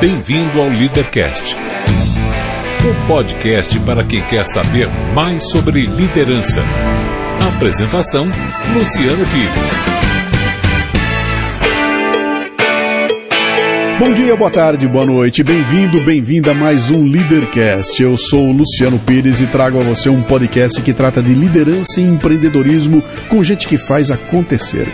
Bem-vindo ao Leadercast, o podcast para quem quer saber mais sobre liderança. Apresentação: Luciano Pires. Bom dia, boa tarde, boa noite, bem-vindo, bem-vinda a mais um Leadercast. Eu sou o Luciano Pires e trago a você um podcast que trata de liderança e empreendedorismo com gente que faz acontecer.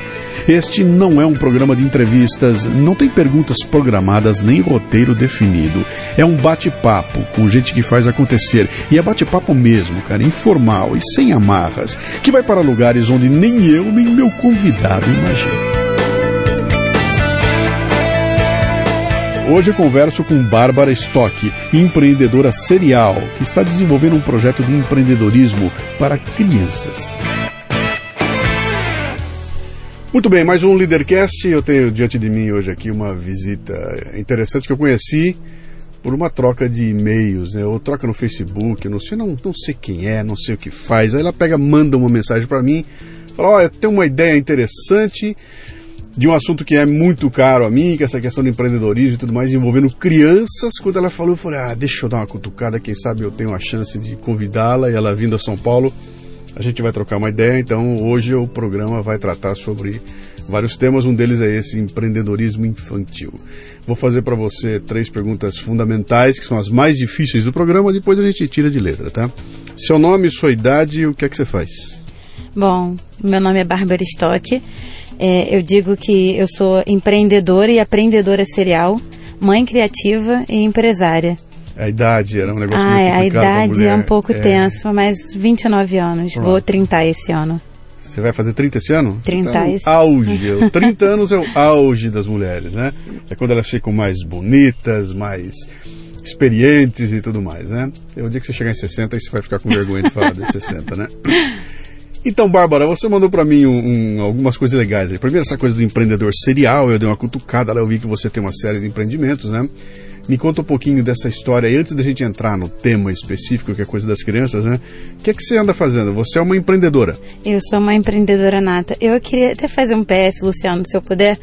Este não é um programa de entrevistas, não tem perguntas programadas nem roteiro definido. É um bate-papo com gente que faz acontecer. E é bate-papo mesmo, cara, informal e sem amarras, que vai para lugares onde nem eu nem meu convidado imaginam. Hoje eu converso com Bárbara Stock, empreendedora serial, que está desenvolvendo um projeto de empreendedorismo para crianças. Muito bem, mais um Leadercast. Eu tenho diante de mim hoje aqui uma visita interessante que eu conheci por uma troca de e-mails, né? ou troca no Facebook, não sei, não, não sei quem é, não sei o que faz. Aí ela pega, manda uma mensagem para mim, fala: Olha, tem uma ideia interessante de um assunto que é muito caro a mim, que é essa questão do empreendedorismo e tudo mais, envolvendo crianças. Quando ela falou, eu falei, ah, deixa eu dar uma cutucada, quem sabe eu tenho a chance de convidá-la e ela vindo a São Paulo, a gente vai trocar uma ideia. Então, hoje o programa vai tratar sobre vários temas, um deles é esse, empreendedorismo infantil. Vou fazer para você três perguntas fundamentais, que são as mais difíceis do programa, depois a gente tira de letra, tá? Seu nome, sua idade e o que é que você faz? Bom, meu nome é Bárbara Stock. É, eu digo que eu sou empreendedora e aprendedora serial, mãe criativa e empresária. A idade era um negócio ah, muito é, A idade é um pouco é... tenso, mas 29 anos. Pronto. Vou 30 esse ano. Você vai fazer 30 esse ano? 30 tá esse auge. 30 anos é o auge das mulheres, né? É quando elas ficam mais bonitas, mais experientes e tudo mais, né? É o dia que você chegar em 60 aí você vai ficar com vergonha de falar de 60, né? Então, Bárbara, você mandou para mim um, um, algumas coisas legais. Primeiro, essa coisa do empreendedor serial, eu dei uma cutucada lá, eu vi que você tem uma série de empreendimentos, né? Me conta um pouquinho dessa história antes da gente entrar no tema específico, que é coisa das crianças, né? O que é que você anda fazendo? Você é uma empreendedora. Eu sou uma empreendedora nata. Eu queria até fazer um PS, Luciano, se eu puder,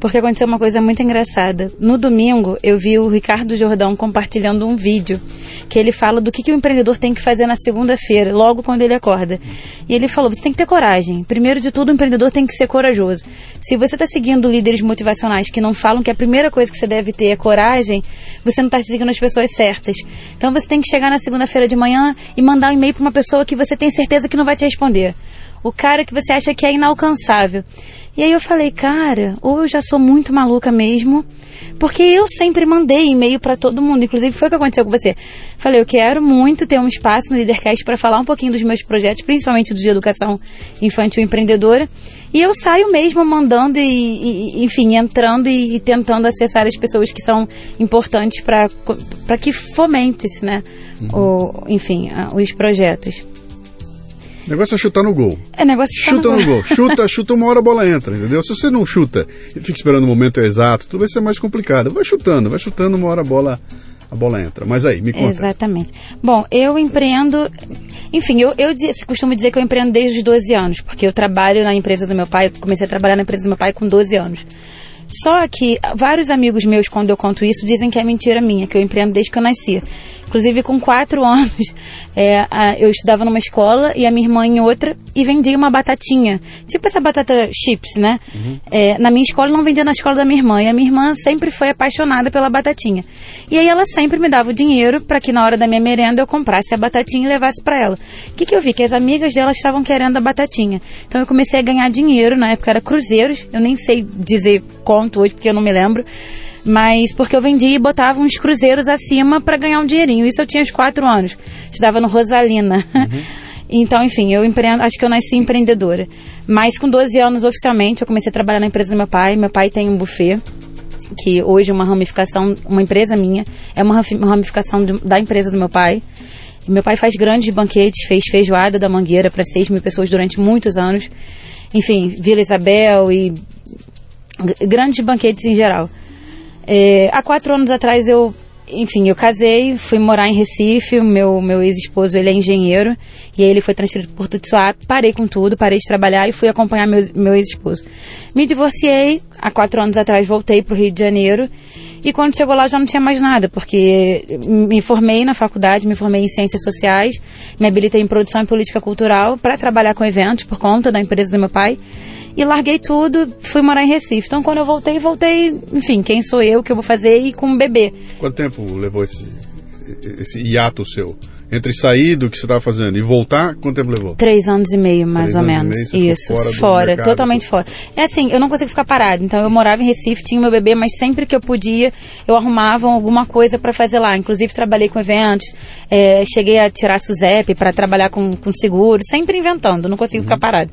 porque aconteceu uma coisa muito engraçada. No domingo, eu vi o Ricardo Jordão compartilhando um vídeo que ele fala do que, que o empreendedor tem que fazer na segunda-feira, logo quando ele acorda. E ele falou: você tem que ter coragem. Primeiro de tudo, o empreendedor tem que ser corajoso. Se você está seguindo líderes motivacionais que não falam que a primeira coisa que você deve ter é coragem, você não está seguindo as pessoas certas. Então você tem que chegar na segunda-feira de manhã e mandar um e-mail para uma pessoa que você tem certeza que não vai te responder. O cara que você acha que é inalcançável. E aí eu falei, cara, ou eu já sou muito maluca mesmo, porque eu sempre mandei e-mail para todo mundo, inclusive foi o que aconteceu com você. Falei, eu quero muito ter um espaço no Leadercast para falar um pouquinho dos meus projetos, principalmente do de educação infantil empreendedora. E eu saio mesmo mandando e, e enfim, entrando e, e, tentando acessar as pessoas que são importantes para que fomente-se, né? Uhum. O, enfim, os projetos. O negócio é chutar no gol. É negócio é chuta no, no gol. Chuta, chuta uma hora a bola entra, entendeu? Se você não chuta e fica esperando o momento exato, tudo vai ser mais complicado. Vai chutando, vai chutando uma hora a bola a bola entra. Mas aí, me conta. Exatamente. Bom, eu empreendo. Enfim, eu, eu costumo dizer que eu empreendo desde os 12 anos, porque eu trabalho na empresa do meu pai, comecei a trabalhar na empresa do meu pai com 12 anos. Só que vários amigos meus, quando eu conto isso, dizem que é mentira minha, que eu empreendo desde que eu nasci. Inclusive, com quatro anos, é, a, eu estudava numa escola e a minha irmã em outra e vendia uma batatinha. Tipo essa batata chips, né? Uhum. É, na minha escola, não vendia na escola da minha irmã. E a minha irmã sempre foi apaixonada pela batatinha. E aí ela sempre me dava o dinheiro para que na hora da minha merenda eu comprasse a batatinha e levasse para ela. O que, que eu vi? Que as amigas dela estavam querendo a batatinha. Então eu comecei a ganhar dinheiro. Na época era cruzeiros. Eu nem sei dizer quanto hoje, porque eu não me lembro mas porque eu vendia e botava uns cruzeiros acima para ganhar um dinheirinho. Isso eu tinha uns quatro anos. Estudava no Rosalina. Uhum. Então, enfim, eu empreendo, acho que eu nasci empreendedora. Mas com 12 anos oficialmente, eu comecei a trabalhar na empresa do meu pai. Meu pai tem um buffet, que hoje é uma ramificação, uma empresa minha, é uma ramificação da empresa do meu pai. Meu pai faz grandes banquetes, fez feijoada da Mangueira para 6 mil pessoas durante muitos anos. Enfim, Vila Isabel e grandes banquetes em geral. É, há quatro anos atrás eu enfim, eu casei, fui morar em Recife, meu, meu ex-esposo, ele é engenheiro, e aí ele foi transferido por Porto de Suape, parei com tudo, parei de trabalhar e fui acompanhar meu, meu ex-esposo. Me divorciei, há quatro anos atrás voltei para o Rio de Janeiro, e quando chegou lá já não tinha mais nada, porque me formei na faculdade, me formei em ciências sociais, me habilitei em produção e política cultural para trabalhar com eventos por conta da empresa do meu pai. E larguei tudo, fui morar em Recife. Então quando eu voltei, voltei, enfim, quem sou eu, o que eu vou fazer e com um bebê. Quanto tempo levou esse, esse hiato seu? Entre sair do que você estava fazendo e voltar, quanto tempo levou? Três anos e meio, mais Três ou anos e menos. meio, Isso, fora fora, mercado, totalmente fora. É assim, eu não consigo ficar parado. Então eu morava em Recife, tinha meu bebê, mas sempre que eu podia, eu arrumava alguma coisa para fazer lá. Inclusive trabalhei com eventos, é, cheguei a tirar SUSEP para trabalhar com, com seguro, sempre inventando, não consigo Uhum. ficar parado.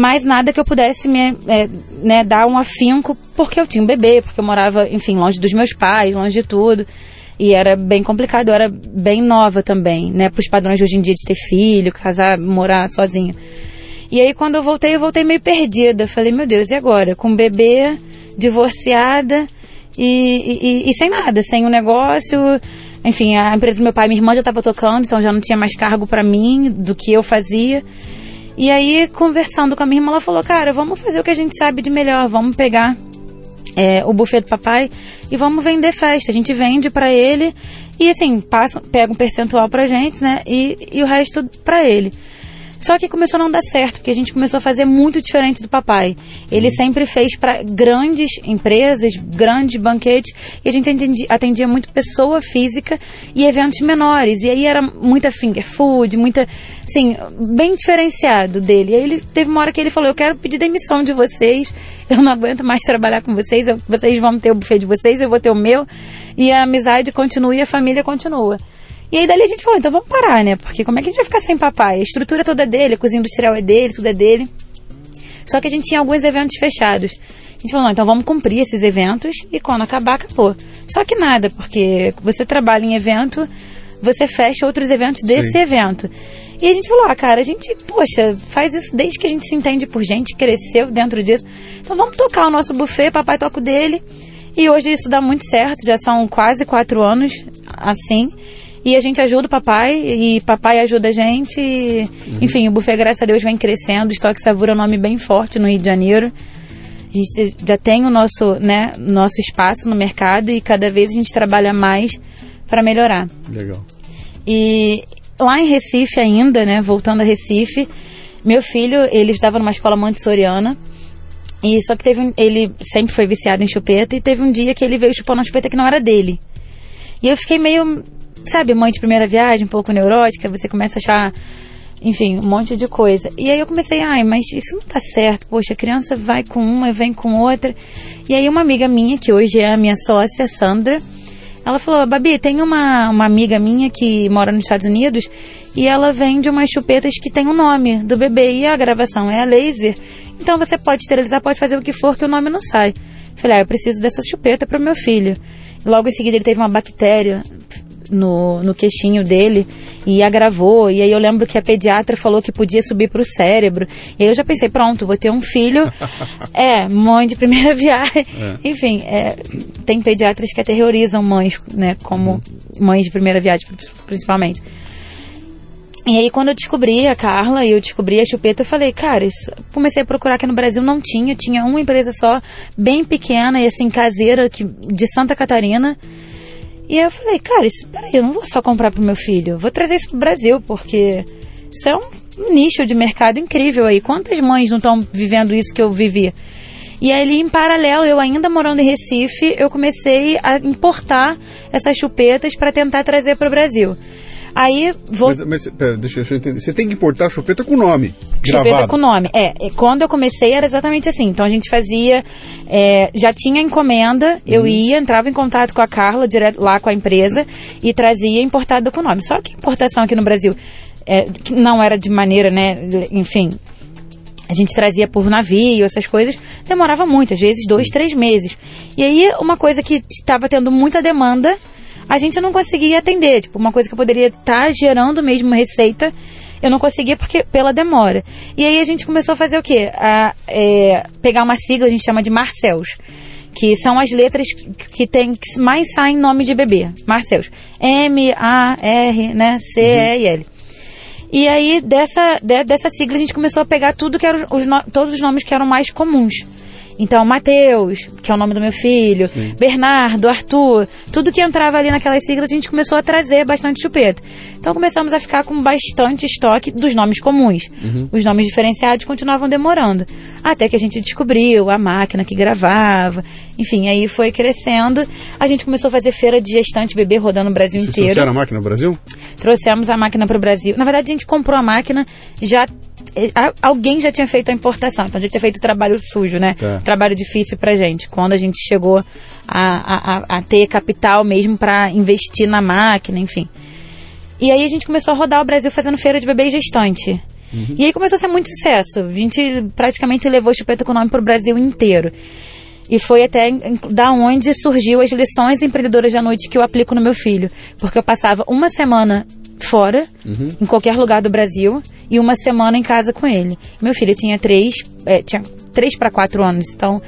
Mas nada que eu pudesse me é, né, dar um afinco, porque eu tinha um bebê, porque eu morava, enfim, longe dos meus pais, longe de tudo. E era bem complicado, eu era bem nova também, né? Para os padrões de hoje em dia de ter filho, casar, morar sozinha. E aí quando eu voltei, eu voltei meio perdida. Eu Falei, meu Deus, e agora? Com um bebê, divorciada e, e- e sem nada, sem o negócio. Enfim, a empresa do meu pai e minha irmã já estava tocando, então já não tinha mais cargo para mim do que eu fazia. E aí, conversando com a minha irmã, ela falou, cara, vamos fazer o que a gente sabe de melhor, vamos pegar é, o buffet do papai e vamos vender festa. A gente vende pra ele e assim, passa, pega um percentual pra gente, né? E, e o resto pra ele. Só que começou a não dar certo, porque a gente começou a fazer muito diferente do papai. Ele sempre fez para grandes empresas, grandes banquetes, e a gente atendia, atendia muito pessoa física e eventos menores. E aí era muita finger food, muita, assim, bem diferenciado dele. E aí ele teve uma hora que ele falou: Eu quero pedir demissão de vocês, eu não aguento mais trabalhar com vocês, eu- vocês vão ter o buffet de vocês, eu vou ter o meu, e a amizade continua e a família continua. E aí dali a gente falou, então vamos parar, né? Porque como é que a gente vai ficar sem papai? A estrutura toda é dele, a cozinha industrial é dele, tudo é dele. Só que a gente tinha alguns eventos fechados. A gente falou, não, então vamos cumprir esses eventos e quando acabar, acabou. Só que nada, porque você trabalha em evento, você fecha outros eventos desse Sim. evento. E a gente falou, ah, cara, a gente, poxa, faz isso desde que a gente se entende por gente, cresceu dentro disso. Então vamos tocar o nosso buffet, papai toca o dele. E hoje isso dá muito certo, já são quase quatro anos assim. E a gente ajuda o papai, e papai ajuda a gente. e, Enfim, o buffet, graças a Deus, vem crescendo. Estoque Savura é um nome bem forte no Rio de Janeiro. A gente já tem o nosso, né, nosso espaço no mercado e cada vez a gente trabalha mais para melhorar. Legal. E lá em Recife ainda, né, voltando a Recife, meu filho, ele estava numa escola montessoriana. E só que teve um, ele sempre foi viciado em chupeta e teve um dia que ele veio chupando uma chupeta que não era dele. E eu fiquei meio, sabe, mãe de primeira viagem, um pouco neurótica, você começa a achar, enfim, um monte de coisa. E aí eu comecei, ai, mas isso não tá certo. Poxa, a criança vai com uma, vem com outra. E aí uma amiga minha, que hoje é a minha sócia, Sandra, ela falou, Babi, tem uma, uma amiga minha que mora nos Estados Unidos e ela vende umas chupetas que tem o nome do bebê e a gravação é a laser. Então você pode esterilizar, pode fazer o que for que o nome não sai. Falei, ah, eu preciso dessa chupeta para o meu filho. Logo em seguida ele teve uma bactéria no, no queixinho dele e agravou. E aí eu lembro que a pediatra falou que podia subir para o cérebro. E aí eu já pensei, pronto, vou ter um filho. é, mãe de primeira viagem. Enfim, é, tem pediatras que aterrorizam mães, né? Como mães de primeira viagem, principalmente. E aí, quando eu descobri a Carla e eu descobri a chupeta, eu falei, cara, isso. Comecei a procurar aqui no Brasil, não tinha. Tinha uma empresa só, bem pequena e assim, caseira, que, de Santa Catarina. E aí eu falei, cara, isso, peraí, eu não vou só comprar pro meu filho, vou trazer isso pro Brasil, porque isso é um nicho de mercado incrível aí. Quantas mães não estão vivendo isso que eu vivi? E aí, em paralelo, eu ainda morando em Recife, eu comecei a importar essas chupetas para tentar trazer para o Brasil. Aí, vou Mas, mas pera, deixa, deixa eu entender. Você tem que importar a chupeta com nome. Chupeta gravado. com nome. É, e quando eu comecei era exatamente assim. Então a gente fazia. é, já tinha encomenda, eu ia, entrava em contato com a Carla, direto lá com a empresa, e trazia importado com nome. Só que importação aqui no Brasil é, que não era de maneira, né? Enfim. A gente trazia por navio, essas coisas, demorava muito, às vezes dois, três meses. E aí, uma coisa que estava tendo muita demanda, a gente não conseguia atender. Tipo, uma coisa que poderia estar gerando mesmo receita, eu não conseguia porque pela demora. E aí a gente começou a fazer o quê? A é, pegar uma sigla, a gente chama de Marcels, que são as letras que tem que mais saem nome de bebê, Marceus. M, A, R, né, C, E e L. E aí, dessa, de, dessa sigla, a gente começou a pegar tudo que eram os todos os nomes que eram mais comuns. Então, Mateus, que é o nome do meu filho, Sim. Bernardo, Arthur, tudo que entrava ali naquelas siglas, a gente começou a trazer bastante chupeta. Então, começamos a ficar com bastante estoque dos nomes comuns. Os nomes diferenciados continuavam demorando. Até que a gente descobriu a máquina que gravava. Enfim, aí foi crescendo. A gente começou a fazer feira de gestante bebê rodando o Brasil Vocês inteiro trouxeram a máquina no Brasil? trouxemos a máquina para o Brasil. Na verdade, a gente comprou a máquina já. A- Alguém já tinha feito a importação, então já tinha feito o trabalho sujo, né? Tá. Trabalho difícil pra gente. Quando a gente chegou a, a, a- a ter capital mesmo para investir na máquina, enfim. E aí a gente começou a rodar o Brasil fazendo feira de bebê e gestante. E aí começou a ser muito sucesso. A gente praticamente levou o chupeta com o nome pro Brasil inteiro. E foi até da onde surgiu as lições empreendedoras da noite que eu aplico no meu filho. Porque eu passava uma semana fora, em qualquer lugar do Brasil, e uma semana em casa com ele. Meu filho tinha três, é, tinha três para quatro anos, então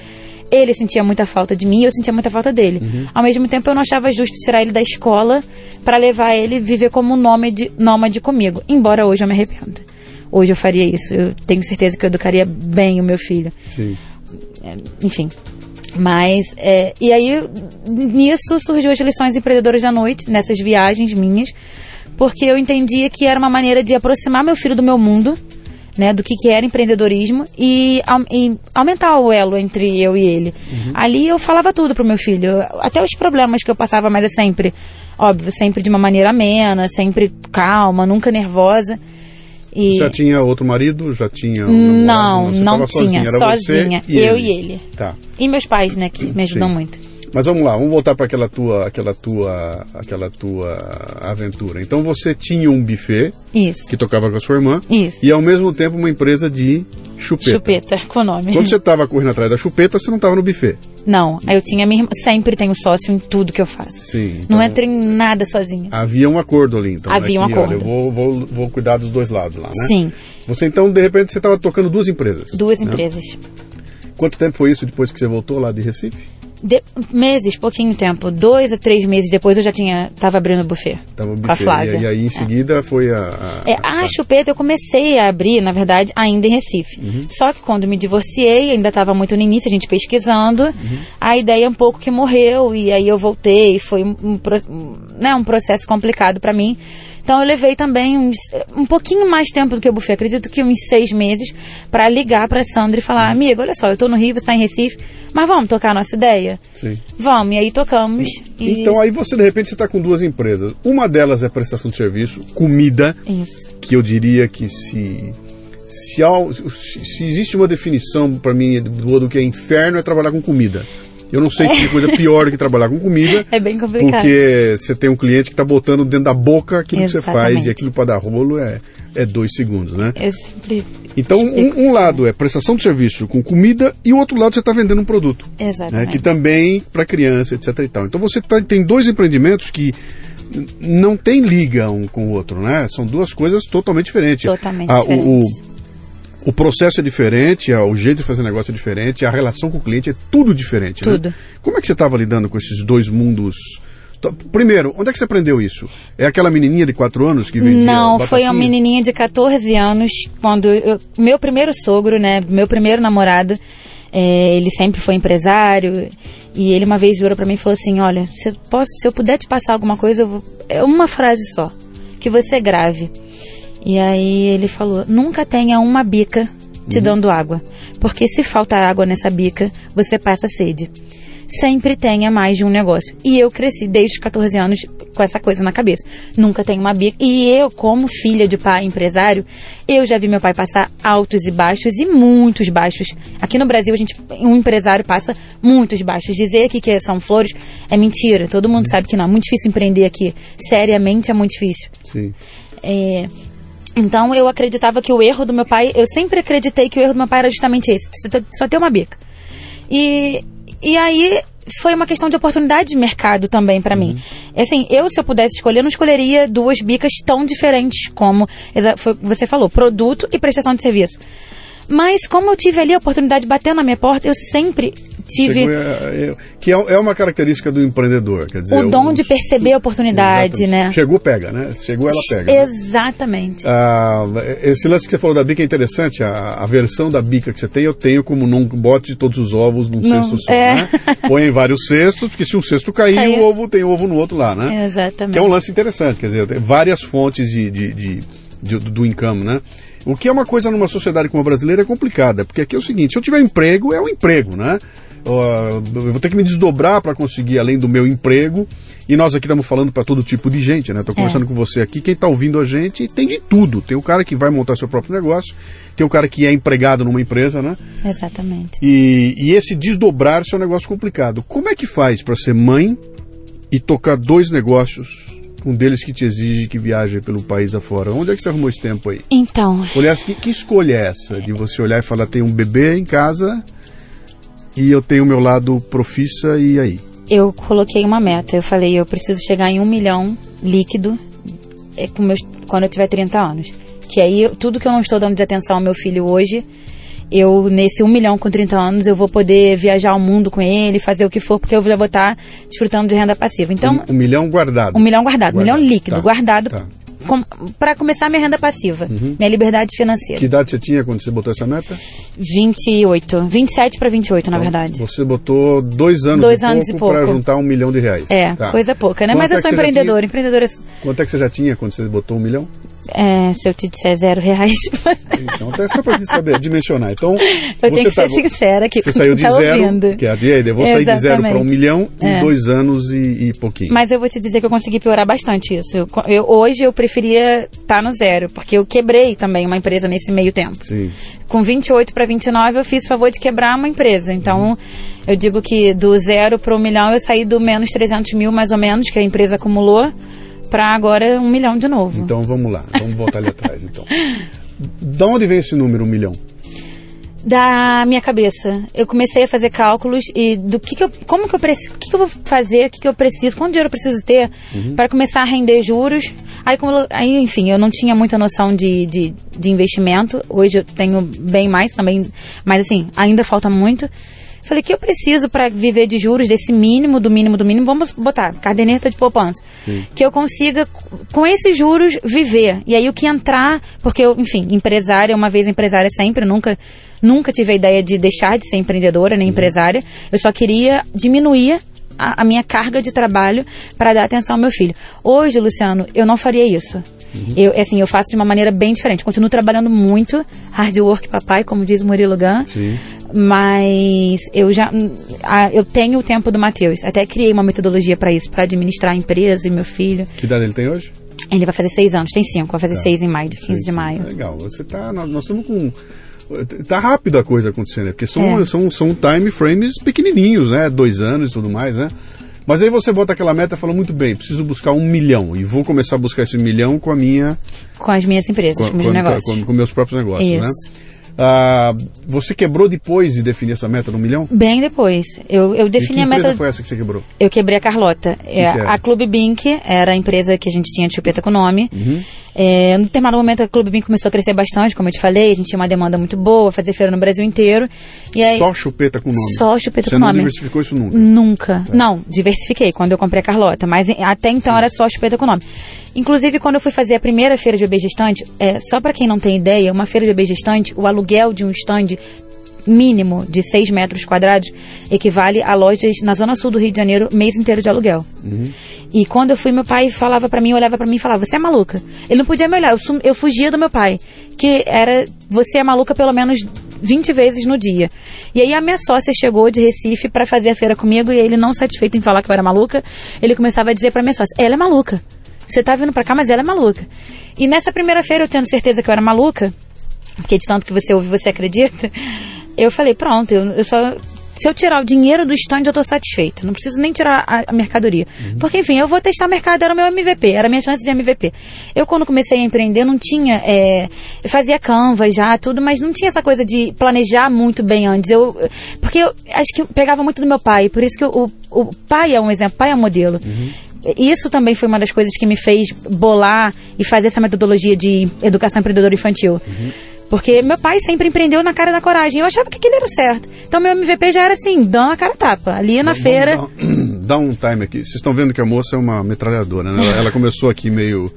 ele sentia muita falta de mim, eu sentia muita falta dele. Ao mesmo tempo, eu não achava justo tirar ele da escola para levar ele viver como nômade, nômade comigo. Embora hoje eu me arrependa. Hoje eu faria isso. Eu tenho certeza que eu educaria bem o meu filho Sim. enfim. Mas, é, e aí, nisso surgiu as lições empreendedoras da noite, nessas viagens minhas, porque eu entendia que era uma maneira de aproximar meu filho do meu mundo, né, do que, que era empreendedorismo e, e aumentar o elo entre eu e ele. Ali eu falava tudo pro meu filho, até os problemas que eu passava, mas é sempre, óbvio, sempre de uma maneira amena, sempre calma, nunca nervosa. E Já tinha outro marido? Já tinha um não, não tinha, sozinha, era sozinha, você eu e ele. Tá. E meus pais, né, que me ajudam Sim. muito. Mas vamos lá, vamos voltar para aquela tua, aquela tua, aquela tua aventura. Então você tinha um buffet Isso. que tocava com a sua irmã Isso. e ao mesmo tempo uma empresa de chupeta. Chupeta, com o nome. Quando você estava correndo atrás da chupeta, você não estava no buffet. Não, eu tinha minha irmã, sempre tenho sócio em tudo que eu faço. Sim. Não então entro em nada sozinha. Havia um acordo ali, então. Havia né, um que, acordo. Olha, eu vou, vou, vou cuidar dos dois lados lá, né? Sim, Você então, de repente, você estava tocando duas empresas. duas né? empresas. Quanto tempo foi isso depois que você voltou lá de Recife? De- meses, pouquinho tempo. Dois a três meses depois eu já tinha. Tava abrindo o buffet. Tava no com a buffet. Flávia. E, e aí, em É. seguida, foi a... a- É, a chupeta eu comecei a abrir, na verdade, ainda em Recife. Uhum. Só que quando me divorciei, ainda estava muito no início, a gente pesquisando, Uhum. a ideia um pouco que morreu, e aí eu voltei, foi um, um, né, um processo complicado para mim. Então eu levei também uns, um pouquinho mais tempo do que o buffet, acredito que uns seis meses, para ligar para Sandra e falar, amiga, olha só, eu tô no Rio, você tá em Recife, mas vamos tocar a nossa ideia? Sim. Vamos, e aí tocamos. E... Então aí você, de repente, você está com duas empresas. Uma delas é prestação de serviço, comida, Isso. que eu diria que se... Se- se existe uma definição para mim do, do que é inferno, é trabalhar com comida. Eu não sei se tem coisa pior do que trabalhar com comida. É bem complicado. Porque você tem um cliente que está botando dentro da boca aquilo que você faz Exatamente. e aquilo para dar rolo é, é dois segundos, né? Eu sempre. Então, um, um lado é prestação de serviço com comida e o outro lado você está vendendo um produto. Né, Exatamente. que também para criança, etc. E tal. Então você tá- tem dois empreendimentos que não tem liga um com o outro, né? São duas coisas totalmente diferentes. Totalmente Ah, diferentes. O, o processo é diferente, o jeito de fazer negócio é diferente, a relação com o cliente é tudo diferente. né? Tudo. Como é que você estava lidando com esses dois mundos? Primeiro, onde é que você aprendeu isso? É aquela menininha de 4 anos que vendia Não, foi batatinha? uma menininha de 14 anos, quando eu- meu primeiro sogro, né, meu primeiro namorado, é, ele sempre foi empresário, e ele uma vez virou pra mim e falou assim, olha, se eu, posso, se eu puder te passar alguma coisa, eu vou, é uma frase só, que você grave. E aí ele falou, nunca tenha uma bica te dando água, porque se falta água nessa bica, você passa sede sempre tenha mais de um negócio. E eu cresci desde os 14 anos com essa coisa na cabeça. Nunca tenho uma bica. E eu, como filha de pai empresário, eu já vi meu pai passar altos e baixos e muitos baixos. Aqui no Brasil, a gente, um empresário passa muitos baixos. Dizer aqui que são flores é mentira. Todo mundo sabe que não. É muito difícil empreender aqui. Seriamente é muito difícil. Sim. É, então eu acreditava que o erro do meu pai, eu sempre acreditei que o erro do meu pai era justamente esse, só ter- uma bica. E, e aí foi uma questão de oportunidade de mercado também pra mim. Assim, eu se eu pudesse escolher, eu não escolheria duas bicas tão diferentes como foi- você falou, produto e prestação de serviço. Mas como eu tive ali a oportunidade de bater na minha porta, eu sempre tive é, é, que é, é uma característica do empreendedor, quer dizer... o dom de perceber a oportunidade, Exatamente. né? Chegou, pega, né? Chegou, ela pega. né? Exatamente. Ah, esse lance que você falou da bica é interessante. A, a versão da bica que você tem, eu tenho como não bote todos os ovos num Não, cesto só, é. né? Põe em vários cestos, porque se um cesto cair, Cair. o ovo tem ovo no outro lá, né? Exatamente. Que é um lance interessante, quer dizer, tem várias fontes de, de, de- de- do income, né? O que é uma coisa numa sociedade como a brasileira é complicada, porque aqui é o seguinte, se eu tiver emprego, é um emprego, né? Eu vou ter que me desdobrar para conseguir além do meu emprego. E nós aqui estamos falando para todo tipo de gente, né? Estou conversando com você aqui, quem está ouvindo a gente tem de tudo. Tem o cara que vai montar seu próprio negócio, tem o cara que é empregado numa empresa, né? Exatamente. E, e esse desdobrar-se é um negócio complicado. Como é que faz para ser mãe e tocar dois negócios, um deles que te exige que viaje pelo país afora? Onde é que você arrumou esse tempo aí? Então, Aliás, que, que escolha é essa de você olhar e falar, tem um bebê em casa e eu tenho o meu lado profissa e aí? eu coloquei uma meta. Eu falei, eu preciso chegar em um milhão líquido é, com meus, quando eu tiver 30 anos. Que aí, eu- tudo que eu não estou dando de atenção ao meu filho hoje, eu, nesse um milhão com 30 anos, eu vou poder viajar ao mundo com ele, fazer o que for, porque eu já vou estar desfrutando de renda passiva. Então, um, um milhão guardado. um milhão guardado, um milhão Guardado, líquido, tá, guardado tá. para começar minha renda passiva, minha liberdade financeira. Que idade você tinha quando você botou essa meta? 28, 27 para 28, na verdade. Você botou dois anos Dois e anos e pouco para pouco. juntar um milhão de reais. É, Tá. coisa pouca, né? Quanto Mas é eu sou empreendedora, empreendedora. tinha- Quanto é que você já tinha quando você botou um milhão? É, se eu te disser zero reais, Então, até só para gente saber, dimensionar. Então, eu tenho que tá- ser sincera aqui Você saiu quem de tá zero, ouvindo. que é a ideia, eu vou sair de zero para um Exatamente. milhão em É. dois anos e, e pouquinho. Mas eu vou te dizer que eu consegui piorar bastante isso. Eu, eu- hoje eu preferia estar no zero, porque eu quebrei também uma empresa nesse meio tempo. Sim. Com 28 para 29 eu fiz o favor de quebrar uma empresa. Então eu digo que do zero para um milhão eu saí do menos 300 mil mais ou menos que a empresa acumulou para agora um milhão de novo. Então vamos lá, vamos voltar ali atrás. Então. Da onde vem esse número, um milhão? da minha cabeça. Eu comecei a fazer cálculos e do que, que eu, como que eu preciso, o que, que eu vou fazer, o que, que eu preciso, quanto dinheiro eu preciso ter para começar a render juros. Aí, como aí, enfim, eu não tinha muita noção de, de, de investimento. Hoje eu tenho bem mais também, mas assim, ainda falta muito. Falei, que eu preciso para viver de juros desse mínimo, do mínimo, do mínimo? Vamos botar caderneta de poupança. Que eu consiga, com esses juros, viver. E aí o que entrar, porque eu, enfim, empresária, uma vez empresária sempre, nunca, nunca tive a ideia de deixar de ser empreendedora nem empresária. Eu só queria diminuir a, a minha carga de trabalho para dar atenção ao meu filho. Hoje, Luciano, eu não faria isso. Eu, assim, eu faço de uma maneira bem diferente. Continuo trabalhando muito, hard work, papai, como diz Murilo Gun. Sim. Mas eu já hum, ah, eu tenho o tempo do Matheus. Até criei uma metodologia para isso, para administrar a empresa e meu filho. Que idade ele tem hoje? Ele vai fazer seis anos, tem cinco, vai fazer seis em maio, 15 de Sim, sim. maio. Legal. Você tá. Nós, nós estamos com. Tá rápido a coisa acontecendo, né? Porque são, É. são, são time frames pequenininhos, né? Dois anos e tudo mais, né? Mas aí você bota aquela meta e fala, muito bem, preciso buscar um milhão. E vou começar a buscar esse milhão com a minha. Com as minhas empresas, Com, com, com- negócios. com- com meus próprios negócios, né? Isso. Ah, você quebrou depois de definir essa meta no milhão? Bem depois. Eu, eu e que defini a meta. foi essa que você quebrou? Eu quebrei a Carlota. É, que a Clube Bink era a empresa que a gente tinha de chupeta com nome. Uhum. É, no determinado momento a Clube Bink começou a crescer bastante, como eu te falei. A gente tinha uma demanda muito boa, fazer feira no Brasil inteiro. E aí, Só chupeta com nome? Só chupeta você com não nome. diversificou isso nunca? Nunca. Não, diversifiquei quando eu comprei a Carlota. Mas até então era só chupeta com nome. Inclusive, quando eu fui fazer a primeira feira de bebê gestante, é, só para quem não tem ideia, uma feira de bebê gestante, o aluguel de um stand mínimo de 6 metros quadrados equivale a lojas na zona sul do Rio de Janeiro, mês inteiro de aluguel. E quando eu fui, meu pai falava pra mim, olhava pra mim e falava, você é maluca. Ele não podia me olhar, eu, sum- eu fugia do meu pai, que era, você é maluca pelo menos 20 vezes no dia. E aí a minha sócia chegou de Recife pra fazer a feira comigo e ele não satisfeito em falar que eu era maluca, ele começava a dizer pra minha sócia, ela é maluca. Você tá vindo pra cá, mas ela é maluca. E nessa primeira feira, eu tendo certeza que eu era maluca, porque de tanto que você ouve, você acredita, eu falei, pronto, eu, eu só. Se eu tirar o dinheiro do stand, eu tô satisfeita. Não preciso nem tirar a, mercadoria. Porque, enfim, eu vou testar mercado, era o meu MVP, era a minha chance de MVP. Eu, quando comecei a empreender, não tinha. é, eu fazia Canva já, tudo, mas não tinha essa coisa de planejar muito bem antes. Eu, porque eu acho que eu pegava muito do meu pai. Por isso que o, o pai é um exemplo, pai é um modelo. Isso também foi uma das coisas que me fez bolar e fazer essa metodologia de educação empreendedora infantil. Porque meu pai sempre empreendeu na cara da coragem. Eu achava que aquilo era o certo. Então meu MVP já era assim, dando a cara tapa. Ali na Vamos feira. dar um- Dá um time aqui. Vocês estão vendo que a moça é uma metralhadora, né? Ela, ela começou aqui meio,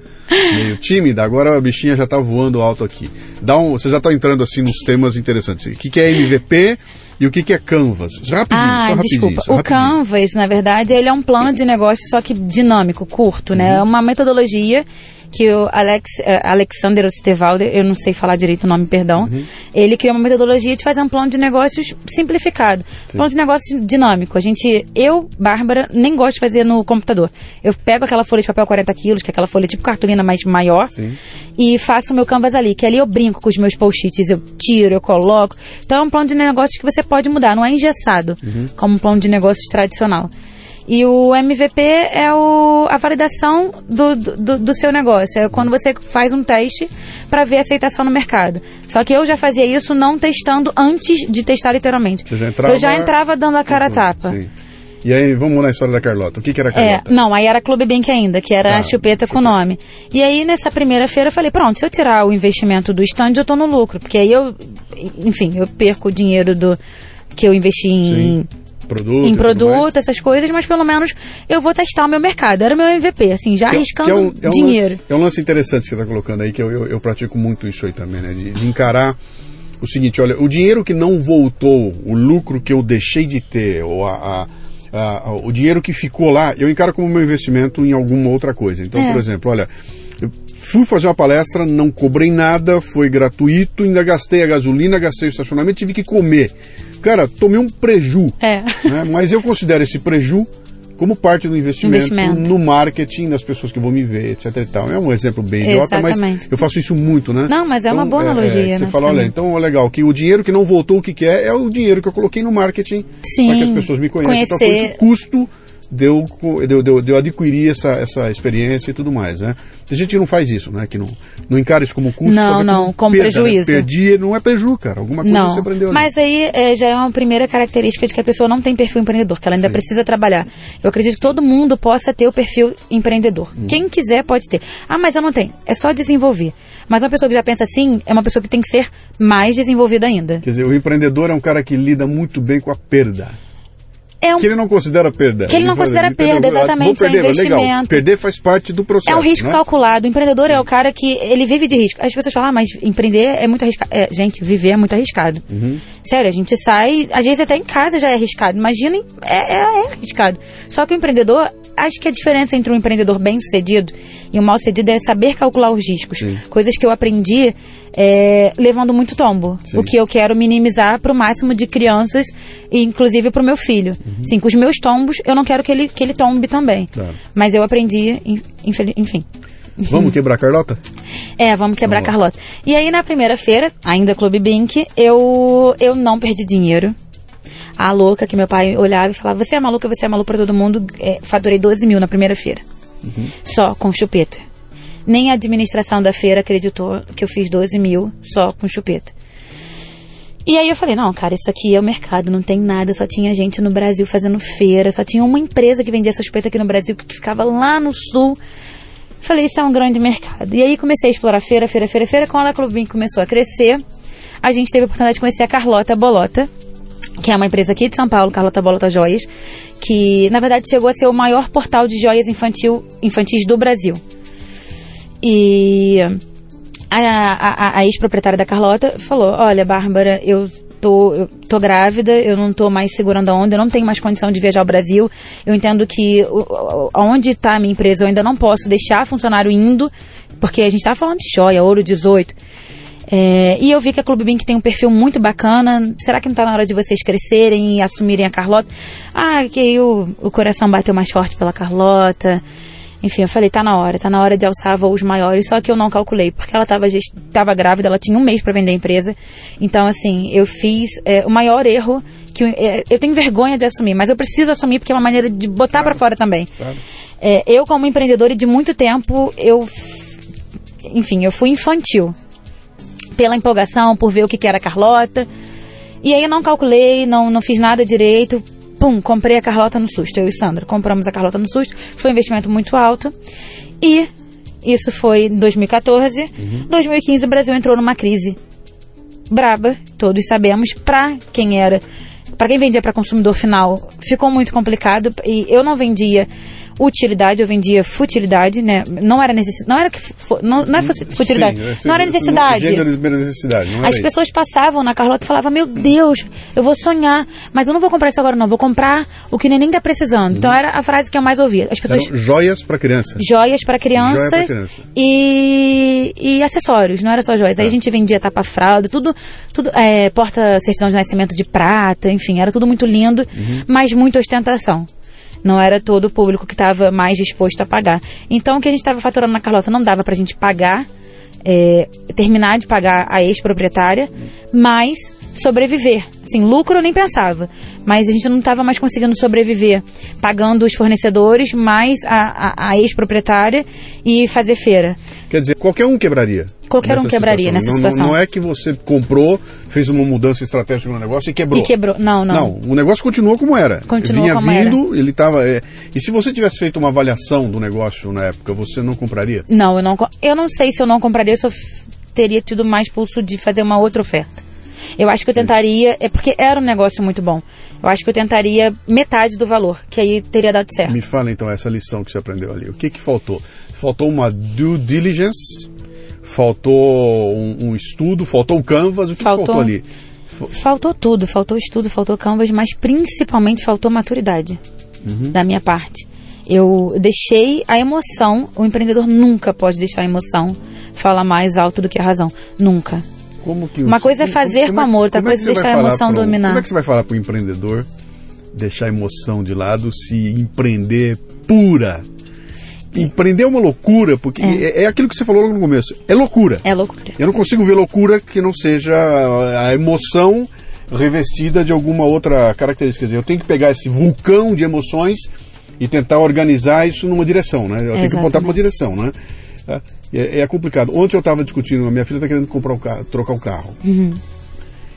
meio tímida, agora a bichinha já tá voando alto aqui. Dá um, você já tá entrando assim nos temas interessantes. O que, que é MVP e o que, que é Canvas? Rapidinho, Ah, só rapidinho. desculpa. só O rapidinho. Canvas, na verdade, ele é um plano de negócio, só que dinâmico, curto, né? É uma metodologia que o Alex, eh, Alexander Osterwalder, eu não sei falar direito o nome, perdão, Uhum. ele criou uma metodologia de fazer um plano de negócios simplificado. Plano de negócio dinâmico. A gente, eu, Bárbara, nem gosto de fazer no computador. Eu pego aquela folha de papel 40 quilos, que é aquela folha tipo cartolina, mas maior, Sim. e faço o meu canvas ali, que ali eu brinco com os meus post-its, eu tiro, eu coloco. Então é um plano de negócios que você pode mudar, não é engessado, como um plano de negócios tradicional. E o MVP é o, a validação do, do, do seu negócio. É quando você faz um teste para ver a aceitação no mercado. Só que eu já fazia isso não testando antes de testar literalmente. Você já entrava- Eu já entrava dando a cara a tapa. Sim. E aí, vamos na história da Carlota. O que, que era a É, Carlota? não, aí era Clube Bank ainda, que era Tá, a chupeta com chupeta. nome. E aí, nessa primeira feira, eu falei, pronto, se eu tirar o investimento do stand, eu tô no lucro. Porque aí eu, enfim, eu perco o dinheiro do que eu investi em, Sim. Produto. em produto, essas coisas, mas pelo menos eu vou testar o meu mercado. Era o meu MVP, assim, já Que é- arriscando que é um- é um dinheiro. Lance, é um lance interessante que você está colocando aí, que eu, eu, eu pratico muito isso aí também, né? De, de encarar o seguinte, olha, o dinheiro que não voltou, o lucro que eu deixei de ter, ou a- a- o dinheiro que ficou lá, eu encaro como meu investimento em alguma outra coisa. Então, É. por exemplo, olha, eu fui fazer uma palestra, não cobrei nada, foi gratuito, ainda gastei a gasolina, gastei o estacionamento, tive que comer. Cara, tomei um preju É. né? Mas eu considero esse preju como parte do investimento, Investimento. no marketing das pessoas que vão me ver, etc e tal. É um exemplo bem idiota, mas eu faço isso muito, né? Não, mas é uma boa analogia, Você né, fala, olha, mim. então legal, que o dinheiro que não voltou, o que, que é? É o dinheiro que eu coloquei no marketing Sim, para que as pessoas me conheçam. Então foi conhecer- esse custo de eu, co- de, eu- de eu- de eu adquirir essa, essa experiência e tudo mais, né? Tem gente que não faz isso, né? Que não, não encara isso como custo, Não, não, como perda, né? prejuízo. Perdi, não é preju, cara. Alguma coisa Não, você aprendeu ali. mas aí é, já é uma primeira característica de que a pessoa não tem perfil empreendedor, que ela ainda Sim. precisa trabalhar. Eu acredito que todo mundo possa ter o perfil empreendedor. Hum. Quem quiser pode ter. Ah, mas eu não tenho. É só desenvolver. Mas uma pessoa que já pensa assim é uma pessoa que tem que ser mais desenvolvida ainda. Quer dizer, o empreendedor é um cara que lida muito bem com a perda. É um, Que ele não considera perda. Que ele não fala, considera perda, exatamente, é perder, mas legal. investimento. Perder faz parte do processo. é um risco né? calculado. O empreendedor é o cara que ele vive de risco. As pessoas falam, ah, mas empreender é muito arriscado. É, gente, viver é muito arriscado. Uhum. Sério, a gente sai, às vezes até em casa já é arriscado. Imaginem, é, é, é arriscado. Só que o empreendedor, acho que a diferença entre um empreendedor bem sucedido e um mal sucedido é saber calcular os riscos. Sim. Coisas que eu aprendi é, levando muito tombo. Sim. O que eu quero minimizar para o máximo de crianças, e inclusive para o meu filho. Uhum. Sim, com os meus tombos, eu não quero que ele, que ele tombe também. Claro. Mas eu aprendi, enfim. Vamos quebrar a Carlota? É, vamos quebrar Vamos a Carlota. E aí, na primeira feira, ainda Clube Bink, eu, eu não perdi dinheiro. A louca que meu pai olhava e falava: Você é maluca, você é maluca pra todo mundo. É, faturei 12 mil na primeira feira. Só com chupeta. Nem a administração da feira acreditou que eu fiz 12 mil só com chupeta. E aí eu falei, não, cara, isso aqui é o mercado, não tem nada, só tinha gente no Brasil fazendo feira, só tinha uma empresa que vendia essa chupeta aqui no Brasil, que ficava lá no sul. Falei, isso é um grande mercado. E aí comecei a explorar feira, feira, feira, feira. Quando a Clube começou a crescer, a gente teve a oportunidade de conhecer a Carlota Bolota, que é uma empresa aqui de São Paulo, Carlota Bolota Joias, que na verdade chegou a ser o maior portal de joias infantil, infantis do Brasil. E a, a- a ex-proprietária da Carlota falou: Olha, Bárbara, eu tô, eu tô grávida, eu não tô mais segurando a onda, eu não tenho mais condição de viajar ao Brasil. Eu entendo que onde está a minha empresa, eu ainda não posso deixar funcionário indo, porque a gente estava falando de joia, ouro 18. É, e eu vi que a Clube Bink tem um perfil muito bacana. Será que não está na hora de vocês crescerem e assumirem a Carlota? Ah, que aí o, o coração bateu mais forte pela Carlota. Enfim, eu falei, tá na hora, tá na hora de alçar voos maiores, só que eu não calculei, porque ela tava, gest- tava grávida, ela tinha um mês para vender a empresa. Então, assim, eu fiz é, o maior erro que eu, é, eu tenho vergonha de assumir, mas eu preciso assumir porque é uma maneira de botar pra fora também. Claro. É, eu, como empreendedora de muito tempo, eu. Enfim, eu fui infantil. Pela empolgação, por ver o que, que era a Carlota. E aí eu não calculei, não, não fiz nada direito. Pum, comprei a Carlota no susto. Eu e Sandra compramos a Carlota no susto. Foi um investimento muito alto. E isso foi em 2014. 2015 o Brasil entrou numa crise braba, todos sabemos, para quem era, para quem vendia para consumidor final, ficou muito complicado e eu não vendia utilidade, eu vendia futilidade, né? Não era necessidade, não era que não, não é fu- futilidade, Sim, não era necessidade. Necessidade, não era As isso. pessoas passavam na Carlota e falavam: Meu Deus, eu vou sonhar, mas eu não vou comprar isso agora, não. Vou comprar o que neném tá precisando. Então era a frase que eu mais ouvia. As pessoas. Eram joias para criança. Joias para crianças Joia criança. E, e acessórios, não era só joias. Aí a gente vendia tapa-fralda, tudo, tudo é, porta certidão de nascimento de prata, enfim, era tudo muito lindo, mas muita ostentação. Não era todo o público que estava mais disposto a pagar. Então, o que a gente estava faturando na Carlota não dava para a gente pagar, é, terminar de pagar a ex-proprietária, mas sobreviver. Assim, lucro eu nem pensava. Mas a gente não estava mais conseguindo sobreviver pagando os fornecedores, mais a, a, a ex-proprietária e fazer feira. Quer dizer, qualquer um quebraria. Qualquer um quebraria nessa não, situação. Não, não é que você comprou, fez uma mudança estratégica no negócio e quebrou. E quebrou. Não, não. Não, o negócio continuou como era. Continuou Vinha como vindo, ele estava. e se você tivesse feito uma avaliação do negócio na época, você não compraria? Não, eu não, eu não sei se eu não compraria, se eu teria tido mais pulso de fazer uma outra oferta. Eu acho que eu tentaria, é porque era um negócio muito bom. Eu acho que eu tentaria metade do valor, que aí teria dado certo. Me fala então essa lição que você aprendeu ali. O que, que faltou? Faltou uma due diligence, faltou um, um estudo, faltou o canvas, o que, que Faltou. faltou ali? Faltou tudo, faltou estudo, faltou canvas, mas principalmente faltou maturidade da minha parte. Eu deixei a emoção, o empreendedor nunca pode deixar a emoção falar mais alto do que a razão. Nunca. Como que Uma coisa é fazer como com amor, outra que coisa é deixar a emoção pro- dominar. Como é que você vai falar para o empreendedor deixar a emoção de lado se empreender pura? Empreender é uma loucura, porque é. é aquilo que você falou logo no começo. É loucura. É loucura. Eu não consigo ver loucura que não seja a emoção revestida de alguma outra característica. Quer dizer, eu tenho que pegar esse vulcão de emoções e tentar organizar isso numa direção, né? Eu tenho que botar para uma direção, né? É, é complicado. Ontem eu estava discutindo, a minha filha está querendo comprar um carro, trocar um carro. Uhum.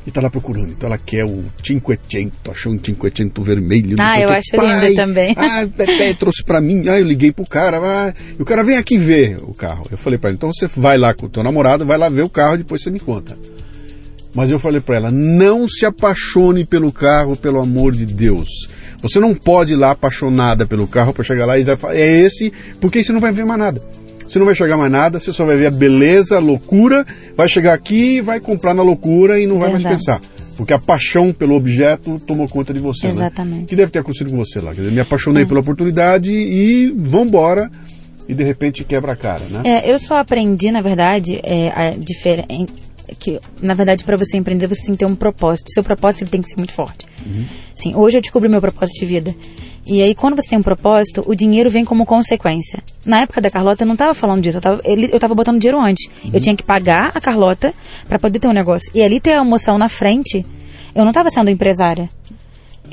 E está lá procurando. Então ela quer o Cinquecento, achou um Cinquecento vermelho. não Ah, o eu acho lindo Pai, também. Ah, Pepe trouxe para mim. Ah, eu liguei pro cara. Ah, e o cara vem aqui ver o carro. Eu falei para ele, então você vai lá com o teu namorado, vai lá ver o carro e depois você me conta. Mas eu falei para ela, não se apaixone pelo carro, pelo amor de Deus. Você não pode ir lá apaixonada pelo carro para chegar lá e já falar, é esse, porque você não vai ver mais nada. Você não vai chegar mais nada, você só vai ver a beleza, a loucura, vai chegar aqui, vai comprar na loucura e não vai mais Verdade. pensar. Porque a paixão pelo objeto tomou conta de você. Exatamente. Né? Que deve ter acontecido com você lá. Quer dizer, me apaixonei É. pela oportunidade e vambora. E de repente quebra a cara, né? É, eu só aprendi, na verdade, é, a diferença. Que, na verdade, para você empreender, você tem que ter um propósito. Seu propósito ele tem que ser muito forte. Sim, hoje eu descobri meu propósito de vida. E aí, quando você tem um propósito, o dinheiro vem como consequência. Na época da Carlota, eu não estava falando disso. Eu estava eu tava botando dinheiro antes. Eu tinha que pagar a Carlota para poder ter um negócio. E ali ter a emoção na frente, eu não estava sendo empresária.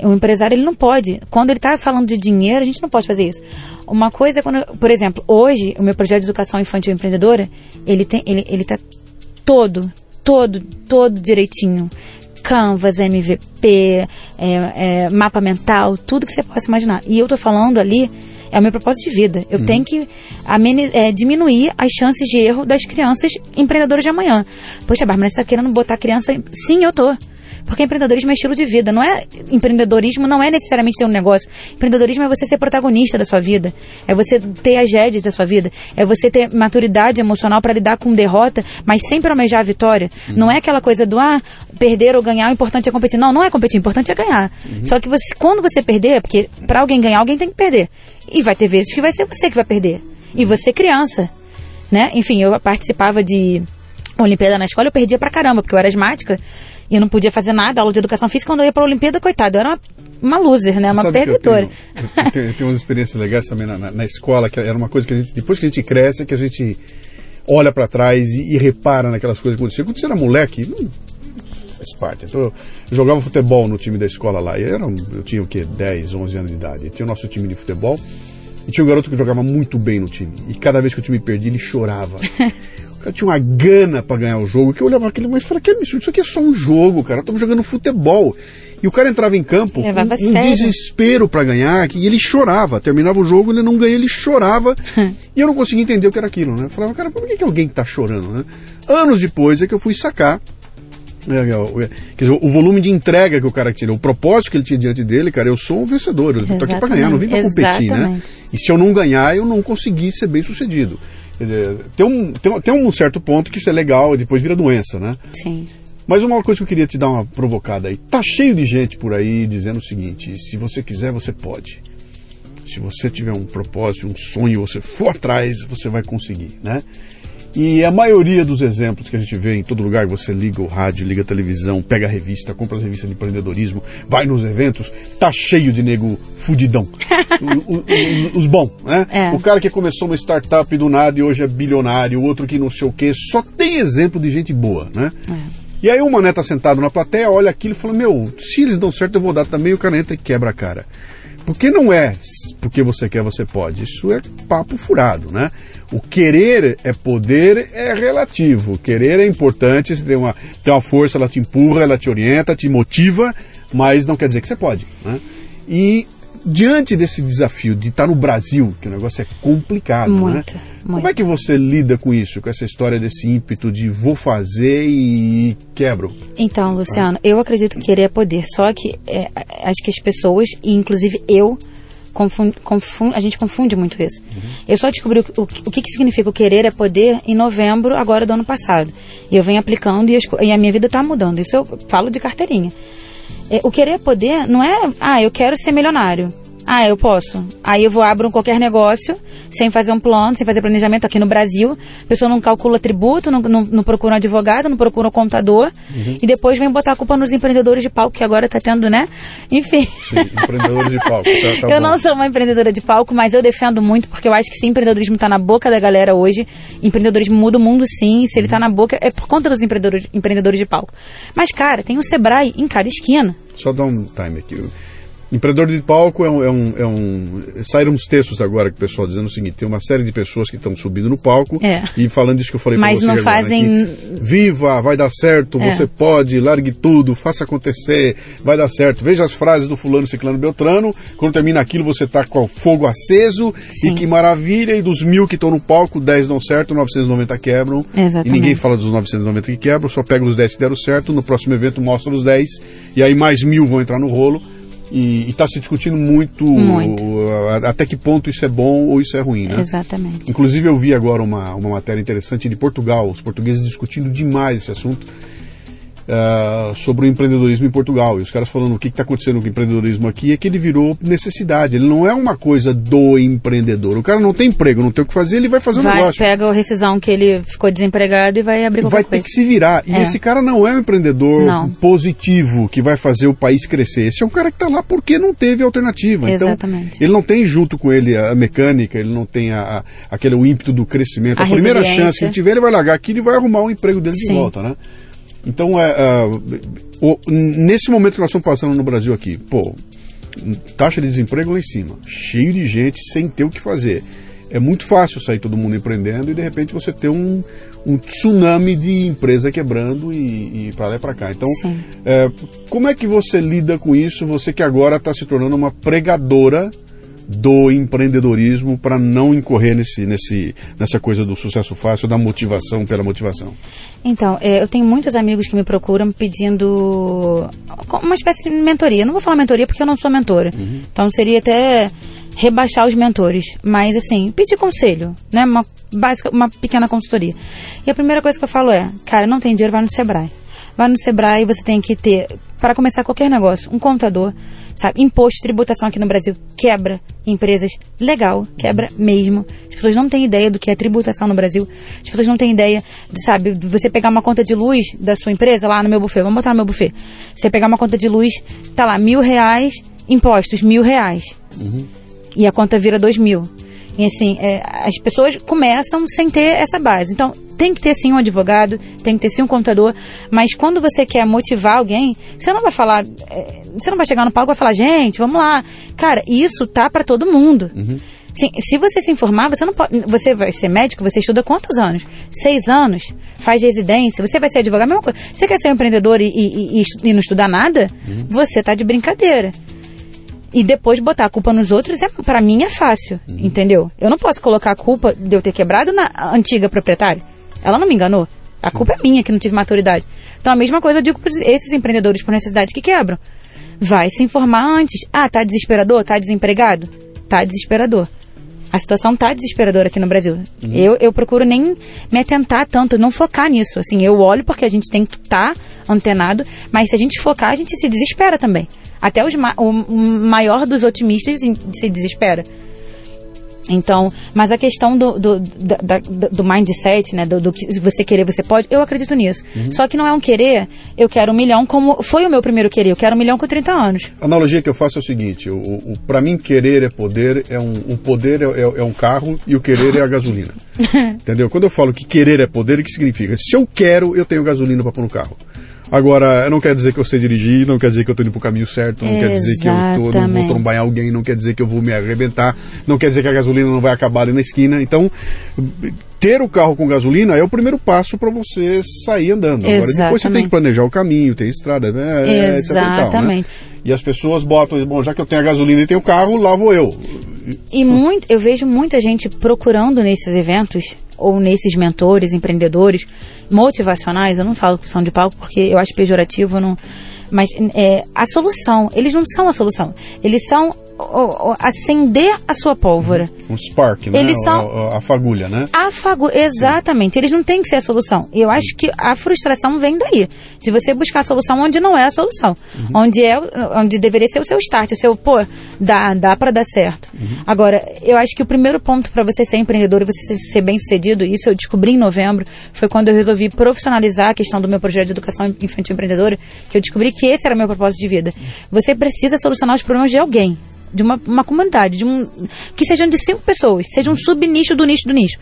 O empresário ele não pode. Quando ele está falando de dinheiro, a gente não pode fazer isso. Uma coisa é quando, por exemplo, hoje o meu projeto de educação infantil empreendedora, ele tem, ele, ele tá todo, todo, todo direitinho. Canvas, MVP, é, é, mapa mental, tudo que você possa imaginar. E eu tô falando ali é o meu propósito de vida. Eu tenho que é, diminuir as chances de erro das crianças empreendedoras de amanhã. Poxa, Bárbara, você está querendo botar criança. em- Sim, eu tô. Porque empreendedorismo é estilo de vida, não é empreendedorismo não é necessariamente ter um negócio. Empreendedorismo é você ser protagonista da sua vida, é você ter as rédeas da sua vida, é você ter maturidade emocional para lidar com derrota, mas sempre almejar a vitória. Não é aquela coisa do ah, perder ou ganhar, o importante é competir. Não, não é competir, o importante é ganhar. Só que você, quando você perder, porque para alguém ganhar, alguém tem que perder. E vai ter vezes que vai ser você que vai perder. E você criança, né? Enfim, eu participava de Olimpíada na escola, eu perdia pra caramba, porque eu era asmática e eu não podia fazer nada, aula de educação física, quando eu ia pra Olimpíada, coitado, eu era uma, uma loser, né? Você Uma eu perdedora. tenho- Eu tenho, eu tenho umas experiências legais também na, na- na escola, que era uma coisa que a gente, depois que a gente cresce, que a gente olha para trás e, e repara naquelas coisas que aconteciam. Quando você era moleque, não faz parte. Então, eu jogava futebol no time da escola lá, e era, eu tinha o quê? 10, 11 anos de idade. E tinha o nosso time de futebol, e tinha um garoto que jogava muito bem no time. E cada vez que o time perdia, ele chorava. Cara tinha uma gana pra ganhar o jogo, que eu olhava aquele mas falava, que absurdo, isso aqui é só um jogo, cara, estamos jogando futebol. E o cara entrava em campo com a um desespero pra ganhar, que- e ele chorava. Terminava o jogo, ele não ganhava, ele chorava. e eu não conseguia entender o que era aquilo, né? Eu falava, cara, por que, que alguém tá chorando, né? Anos depois é que eu fui sacar É, é, quer dizer, o volume de entrega que o cara tinha, o propósito que ele tinha diante dele, cara, eu sou um vencedor, eu tô aqui para ganhar, não vim para competir, né? E se eu não ganhar, eu não consegui ser bem sucedido. Quer dizer, tem um, tem, tem um certo ponto que isso é legal e depois vira doença, né? Sim. Mas uma coisa que eu queria te dar uma provocada aí. Tá cheio de gente por aí dizendo o seguinte: se você quiser, você pode. Se você tiver um propósito, um sonho, você for atrás, você vai conseguir, né? E a maioria dos exemplos que a gente vê em todo lugar, você liga o rádio, liga a televisão, pega a revista, compra as revistas de empreendedorismo, vai nos eventos, tá cheio de nego fudidão. o, o, os, os bons, né? É. O cara que começou uma startup do nada e hoje é bilionário, o outro que não sei o quê, só tem exemplo de gente boa, né? É. E aí o Mané tá sentado na plateia, olha aquilo e fala, meu, se eles dão certo eu vou dar também, o cara entra e quebra a cara. Porque não é porque você quer, você pode. Isso é papo furado, né? O querer é poder, é relativo. Querer é importante, você tem uma, tem uma força, ela te empurra, ela te orienta, te motiva, mas não quer dizer que você pode. Né? E diante desse desafio de estar no Brasil, que o negócio é complicado, muito, né? Muito. Como é que você lida com isso, com essa história desse ímpeto de vou fazer e quebro? Então, Luciano, eu acredito que querer é poder, só que é, acho que as pessoas, e inclusive eu, Confunde, confunde, a gente confunde muito isso. Uhum. Eu só descobri o, o, o que, que, significa o querer é poder em novembro, agora do ano passado. E eu venho aplicando e, as, e a minha vida está mudando. Isso eu falo de carteirinha. É, o querer poder não é, ah, eu quero ser milionário. Ah, eu posso. Aí eu vou abro qualquer negócio, sem fazer um plano, sem fazer planejamento aqui no Brasil. A pessoa não calcula tributo, não, não, não procura um advogado, não procura um contador. Uhum. E depois vem botar a culpa nos empreendedores de palco, que agora está tendo, né? Enfim. Sim, empreendedores de palco. Tá, tá eu bom. não sou uma empreendedora de palco, mas eu defendo muito, porque eu acho que se empreendedorismo está na boca da galera hoje, empreendedorismo muda o mundo sim. Se ele está na boca, é por conta dos empreendedores, empreendedores de palco. Mas, cara, tem o Sebrae em cada esquina. Só dá um time aqui. Empreendedor de palco é um, é um, é um, Saíram uns textos agora que o pessoal dizendo o seguinte: tem uma série de pessoas que estão subindo no palco é. e falando isso que eu falei para você. Mas não fazem. Aqui, Viva, vai dar certo, é. você pode, largue tudo, faça acontecer, vai dar certo. Veja as frases do fulano, ciclano, beltrano. Quando termina aquilo, você tá com o fogo aceso Sim. e que maravilha. E dos mil que estão no palco, 10 dão certo, 990 quebram. Exatamente. E ninguém fala dos 990 que quebram, só pega os 10 que deram certo. No próximo evento mostra os 10 e aí mais mil vão entrar no rolo e está se discutindo muito, muito, até que ponto isso é bom ou isso é ruim, né? Exatamente. Inclusive eu vi agora uma, uma matéria interessante de Portugal, os portugueses discutindo demais esse assunto uh, sobre o empreendedorismo em Portugal. E os caras falando o que está acontecendo com o empreendedorismo aqui é que ele virou necessidade. Ele não é uma coisa do empreendedor. O cara não tem emprego, não tem o que fazer, ele vai fazer um vai, negócio. Pega a rescisão que ele ficou desempregado e vai abrir qualquer Vai coisa. ter que se virar. E é. esse cara não é um empreendedor não. positivo que vai fazer o país crescer. Esse é um cara que está lá porque não teve alternativa. Então, Exatamente. Então, ele não tem junto com ele a mecânica, ele não tem a, a aquele o ímpeto do crescimento. A, a primeira chance que ele tiver, ele vai largar aqui e vai arrumar o um emprego dele Sim. de volta, né? Então, é, é, o, nesse momento que nós estamos passando no Brasil aqui, pô, taxa de desemprego lá em cima, cheio de gente sem ter o que fazer. É muito fácil sair todo mundo empreendendo e de repente você ter um, um tsunami de empresa quebrando e, e para lá e para cá. Então, é, como é que você lida com isso? Você que agora está se tornando uma pregadora do empreendedorismo para não incorrer nesse, nesse, nessa coisa do sucesso fácil, da motivação pela motivação? Então, é, eu tenho muitos amigos que me procuram pedindo uma espécie de mentoria. Não vou falar mentoria porque eu não sou mentora. Uhum. Então seria até rebaixar os mentores. Mas assim, pedir conselho, né? Uma, básica, uma pequena consultoria. E a primeira coisa que eu falo é, cara, não tem dinheiro, vai no Sebrae. Vai no Sebrae, você tem que ter, para começar qualquer negócio, um contador, sabe? Imposto, tributação aqui no Brasil quebra empresas legal, quebra mesmo. As pessoas não têm ideia do que é tributação no Brasil. As pessoas não têm ideia, de, sabe, você pegar uma conta de luz da sua empresa lá no meu buffet, vamos botar no meu buffet. Você pegar uma conta de luz, tá lá, mil reais, impostos, mil reais. Uhum. E a conta vira dois mil. E assim, é, as pessoas começam sem ter essa base. Então, tem que ter sim um advogado, tem que ter sim um contador, mas quando você quer motivar alguém, você não vai falar, é, você não vai chegar no palco e vai falar, gente, vamos lá. Cara, isso tá para todo mundo. Uhum. Sim, se você se informar, você não pode. Você vai ser médico, você estuda quantos anos? Seis anos? Faz residência, você vai ser advogado, a mesma coisa. Você quer ser um empreendedor e, e, e, e não estudar nada? Uhum. Você tá de brincadeira. E depois botar a culpa nos outros, é, para mim é fácil, uhum. entendeu? Eu não posso colocar a culpa de eu ter quebrado na antiga proprietária. Ela não me enganou. A culpa é minha que não tive maturidade. Então a mesma coisa eu digo para esses empreendedores por necessidade que quebram. Vai se informar antes. Ah, tá desesperador? Tá desempregado? Tá desesperador. A situação tá desesperadora aqui no Brasil. Uhum. Eu, eu procuro nem me atentar tanto, não focar nisso. Assim, eu olho porque a gente tem que estar tá antenado, mas se a gente focar, a gente se desespera também. Até os, o maior dos otimistas se desespera. Então, mas a questão do, do, da, do mindset, né? Do, do, que você querer, você pode, eu acredito nisso. Uhum. Só que não é um querer, eu quero um milhão como foi o meu primeiro querer, eu quero um milhão com 30 anos. A analogia que eu faço é o seguinte: o, o para mim, querer é poder, é um, o poder é, é, é, um carro e o querer é a gasolina. Entendeu? Quando eu falo que querer é poder, o que significa? Se eu quero, eu tenho gasolina para pôr no carro. Agora, não quer dizer que eu sei dirigir, não quer dizer que eu estou indo para o caminho certo, não Exatamente. quer dizer que eu tô, não vou trombar em alguém, não quer dizer que eu vou me arrebentar, não quer dizer que a gasolina não vai acabar ali na esquina. Então, ter o carro com gasolina é o primeiro passo para você sair andando. Agora, Exatamente. depois você tem que planejar o caminho, tem estrada, né? É, Exatamente. Tal, né? E as pessoas botam, bom, já que eu tenho a gasolina e tenho o carro, lá vou eu. E muito, eu vejo muita gente procurando nesses eventos ou nesses mentores, empreendedores motivacionais, eu não falo que são de palco porque eu acho pejorativo, não, mas é, a solução, eles não são a solução, eles são acender a sua pólvora. Um spark, né? Eles são a, a fagulha, né? A fagulha, exatamente. Sim. Eles não têm que ser a solução. Eu acho que a frustração vem daí, de você buscar a solução onde não é a solução, uhum. onde é, onde deveria ser o seu start, o seu pô, dá, dá para dar certo. Uhum. Agora, eu acho que o primeiro ponto para você ser empreendedor e você ser bem sucedido, isso eu descobri em novembro, foi quando eu resolvi profissionalizar a questão do meu projeto de educação infantil empreendedora, que eu descobri que esse era o meu propósito de vida. Você precisa solucionar os problemas de alguém de uma, uma comunidade, de um, que sejam de cinco pessoas, seja um subnicho do nicho do nicho.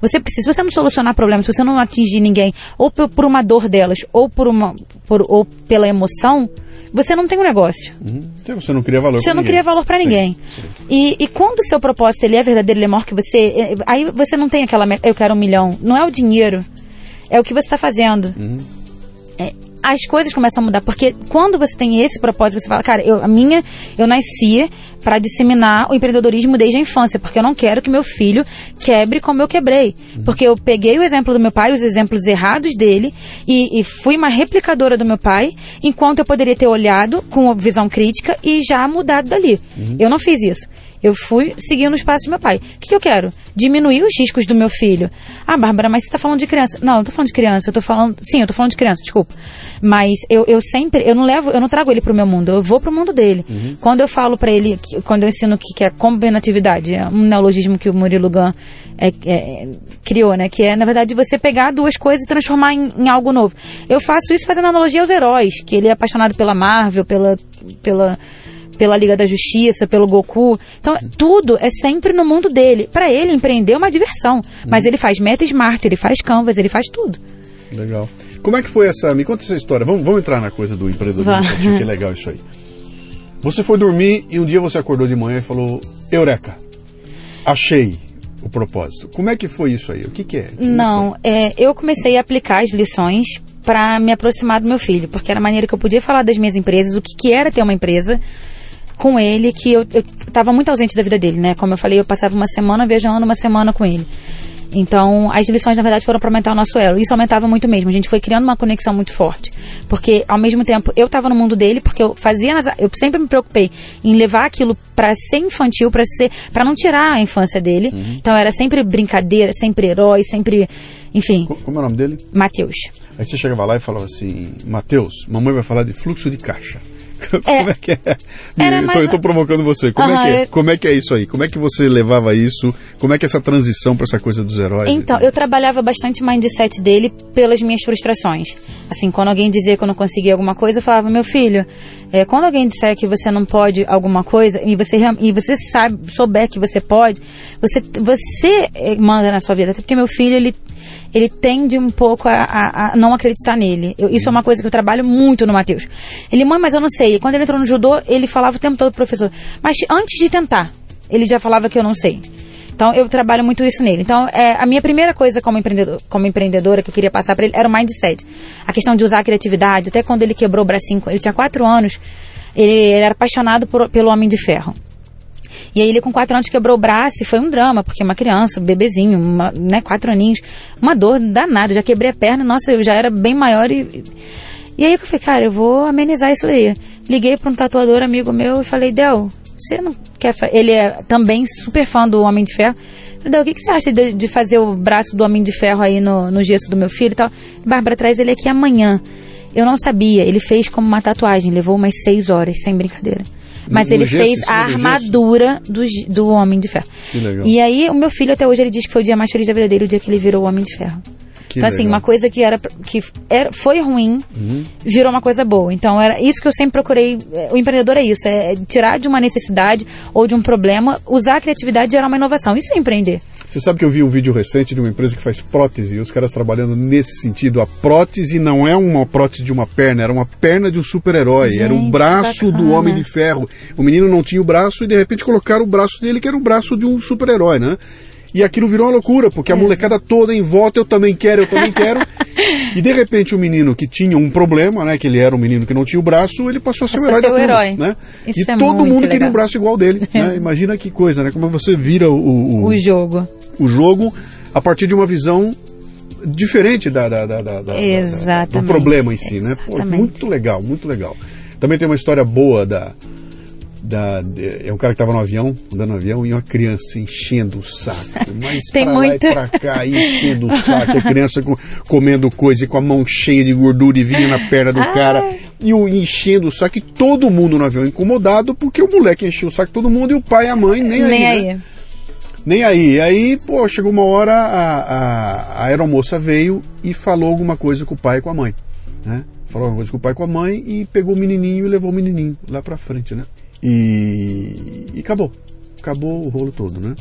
Você precisa, se você não solucionar problemas, se você não atingir ninguém, ou por, por uma dor delas, ou por uma, por, ou pela emoção, você não tem um negócio. Uhum. Então, você não cria valor. Você não ninguém. cria valor para ninguém. Sim. E, e quando o seu propósito ele é verdadeiro, ele é maior que você, é, aí você não tem aquela, eu quero um milhão. Não é o dinheiro, é o que você está fazendo. Uhum. É, as coisas começam a mudar. Porque quando você tem esse propósito, você fala, cara, eu, a minha, eu nasci para disseminar o empreendedorismo desde a infância, porque eu não quero que meu filho quebre como eu quebrei. Uhum. Porque eu peguei o exemplo do meu pai, os exemplos errados dele, e, e fui uma replicadora do meu pai, enquanto eu poderia ter olhado com visão crítica e já mudado dali. Uhum. Eu não fiz isso. Eu fui seguindo os passos do meu pai. O que, que eu quero? Diminuir os riscos do meu filho. Ah, Bárbara, mas você está falando de criança. Não, eu não tô falando de criança, eu tô falando. Sim, eu tô falando de criança, desculpa. Mas eu, eu sempre, eu não levo, eu não trago ele pro meu mundo, eu vou pro mundo dele. Uhum. Quando eu falo para ele, quando eu ensino que, que é combinatividade, é um neologismo que o Murilo Gun é, é, criou, né? Que é, na verdade, você pegar duas coisas e transformar em, em algo novo. Eu faço isso fazendo analogia aos heróis, que ele é apaixonado pela Marvel, pela. pela pela Liga da Justiça, pelo Goku. Então, tudo é sempre no mundo dele. Para ele, empreender é uma diversão. Mas hum. ele faz Meta Smart, ele faz Canvas, ele faz tudo. Legal. Como é que foi essa. Me conta essa história. Vamos, vamos entrar na coisa do empreendedorismo, que é legal isso aí. Você foi dormir e um dia você acordou de manhã e falou: Eureka! Achei o propósito. Como é que foi isso aí? O que, que é? Que Não, é, eu comecei a aplicar as lições para me aproximar do meu filho, porque era a maneira que eu podia falar das minhas empresas, o que, que era ter uma empresa, com ele que eu estava muito ausente da vida dele, né? Como eu falei, eu passava uma semana viajando, uma semana com ele. Então, as lições, na verdade, foram para aumentar o nosso elo. Isso aumentava muito mesmo. A gente foi criando uma conexão muito forte. Porque, ao mesmo tempo, eu estava no mundo dele, porque eu fazia. Nas, eu sempre me preocupei em levar aquilo para ser infantil, para ser. para não tirar a infância dele. Uhum. Então, era sempre brincadeira, sempre herói, sempre. Enfim. Como é o nome dele? Matheus. Aí você chegava lá e falava assim: Matheus, mamãe vai falar de fluxo de caixa. Como é, é que é? Eu tô, eu tô, provocando você. Como, é que é? Como é que é isso aí? Como é que você levava isso? Como é que é essa transição para essa coisa dos heróis? Então, eu trabalhava bastante o mindset dele pelas minhas frustrações. Assim, quando alguém dizia que eu não conseguia alguma coisa, eu falava, meu filho, é, quando alguém disser que você não pode alguma coisa e você, e você sabe, souber que você pode, você, você eh, manda na sua vida. Até porque meu filho, ele ele tende um pouco a, a, a não acreditar nele. Eu, isso é uma coisa que eu trabalho muito no Matheus. Ele, mãe, mas eu não sei. Quando ele entrou no judô, ele falava o tempo todo pro professor. Mas antes de tentar, ele já falava que eu não sei. Então eu trabalho muito isso nele. Então é, a minha primeira coisa como, empreendedor, como empreendedora que eu queria passar para ele era o mindset. A questão de usar a criatividade. Até quando ele quebrou o bracinho, ele tinha quatro anos, ele, ele era apaixonado por, pelo Homem de Ferro. E aí ele com quatro anos quebrou o braço e foi um drama, porque uma criança, um bebezinho, uma, né, quatro aninhos, uma dor danada, já quebrei a perna, nossa, eu já era bem maior e... E aí eu falei, cara, eu vou amenizar isso aí. Liguei para um tatuador amigo meu e falei, Del, você não quer... Ele é também super fã do Homem de Ferro. Del, o que, que você acha de, de, fazer o braço do Homem de Ferro aí no, no gesso do meu filho e tal? Bárbara, traz ele aqui amanhã. Eu não sabia, ele fez como uma tatuagem, levou umas seis horas, sem brincadeira. Mas no, ele no gesso, fez a armadura do, do Homem de Ferro. E aí, o meu filho até hoje ele diz que foi o dia mais feliz da vida dele, o dia que ele virou o Homem de Ferro. Que então, assim, legal. assim, uma coisa que era que era, foi ruim, uhum. virou uma coisa boa. Então, era isso que eu sempre procurei. É, o empreendedor é isso: é tirar de uma necessidade ou de um problema, usar a criatividade e gerar uma inovação. Isso é empreender. Você sabe que eu vi um vídeo recente de uma empresa que faz prótese, e os caras trabalhando nesse sentido. A prótese não é uma prótese de uma perna, era uma perna de um super-herói, era um braço do Homem de Ferro. O menino não tinha o braço e de repente colocaram o braço dele, que era o braço de um super-herói, né? E aquilo virou uma loucura, porque a molecada toda em volta, eu também quero, eu também quero. e de repente o menino que tinha um problema, né? Que ele era um menino que não tinha o braço, ele passou a ser passou o herói da turma, herói. né? Isso e é todo mundo legal. queria um braço igual dele. Né? Imagina que coisa, né? Como você vira o, o, o jogo. O jogo a partir de uma visão diferente da, da, da, da, da do problema em si, né? Pô, muito legal, muito legal. Também tem uma história boa da, da, de, é um cara que estava no avião, andando no avião, e uma criança enchendo o saco. Mas Tem pra muito... lá e pra cá, enchendo o saco. A criança com, comendo coisa e com a mão cheia de gordura e vinha na perna do Ai. cara. E o enchendo o saco. E todo mundo no avião incomodado, porque o moleque encheu o saco todo mundo e o pai e a mãe nem aí. Nem aí. Né? Nem aí. Aí, pô, chegou uma hora, a, a, a aeromoça veio e falou alguma coisa com o pai e com a mãe. Né? Falou alguma coisa com o pai e com a mãe e pegou o menininho e levou o menininho lá pra frente, né? E, e acabou. Acabou o rolo todo, né?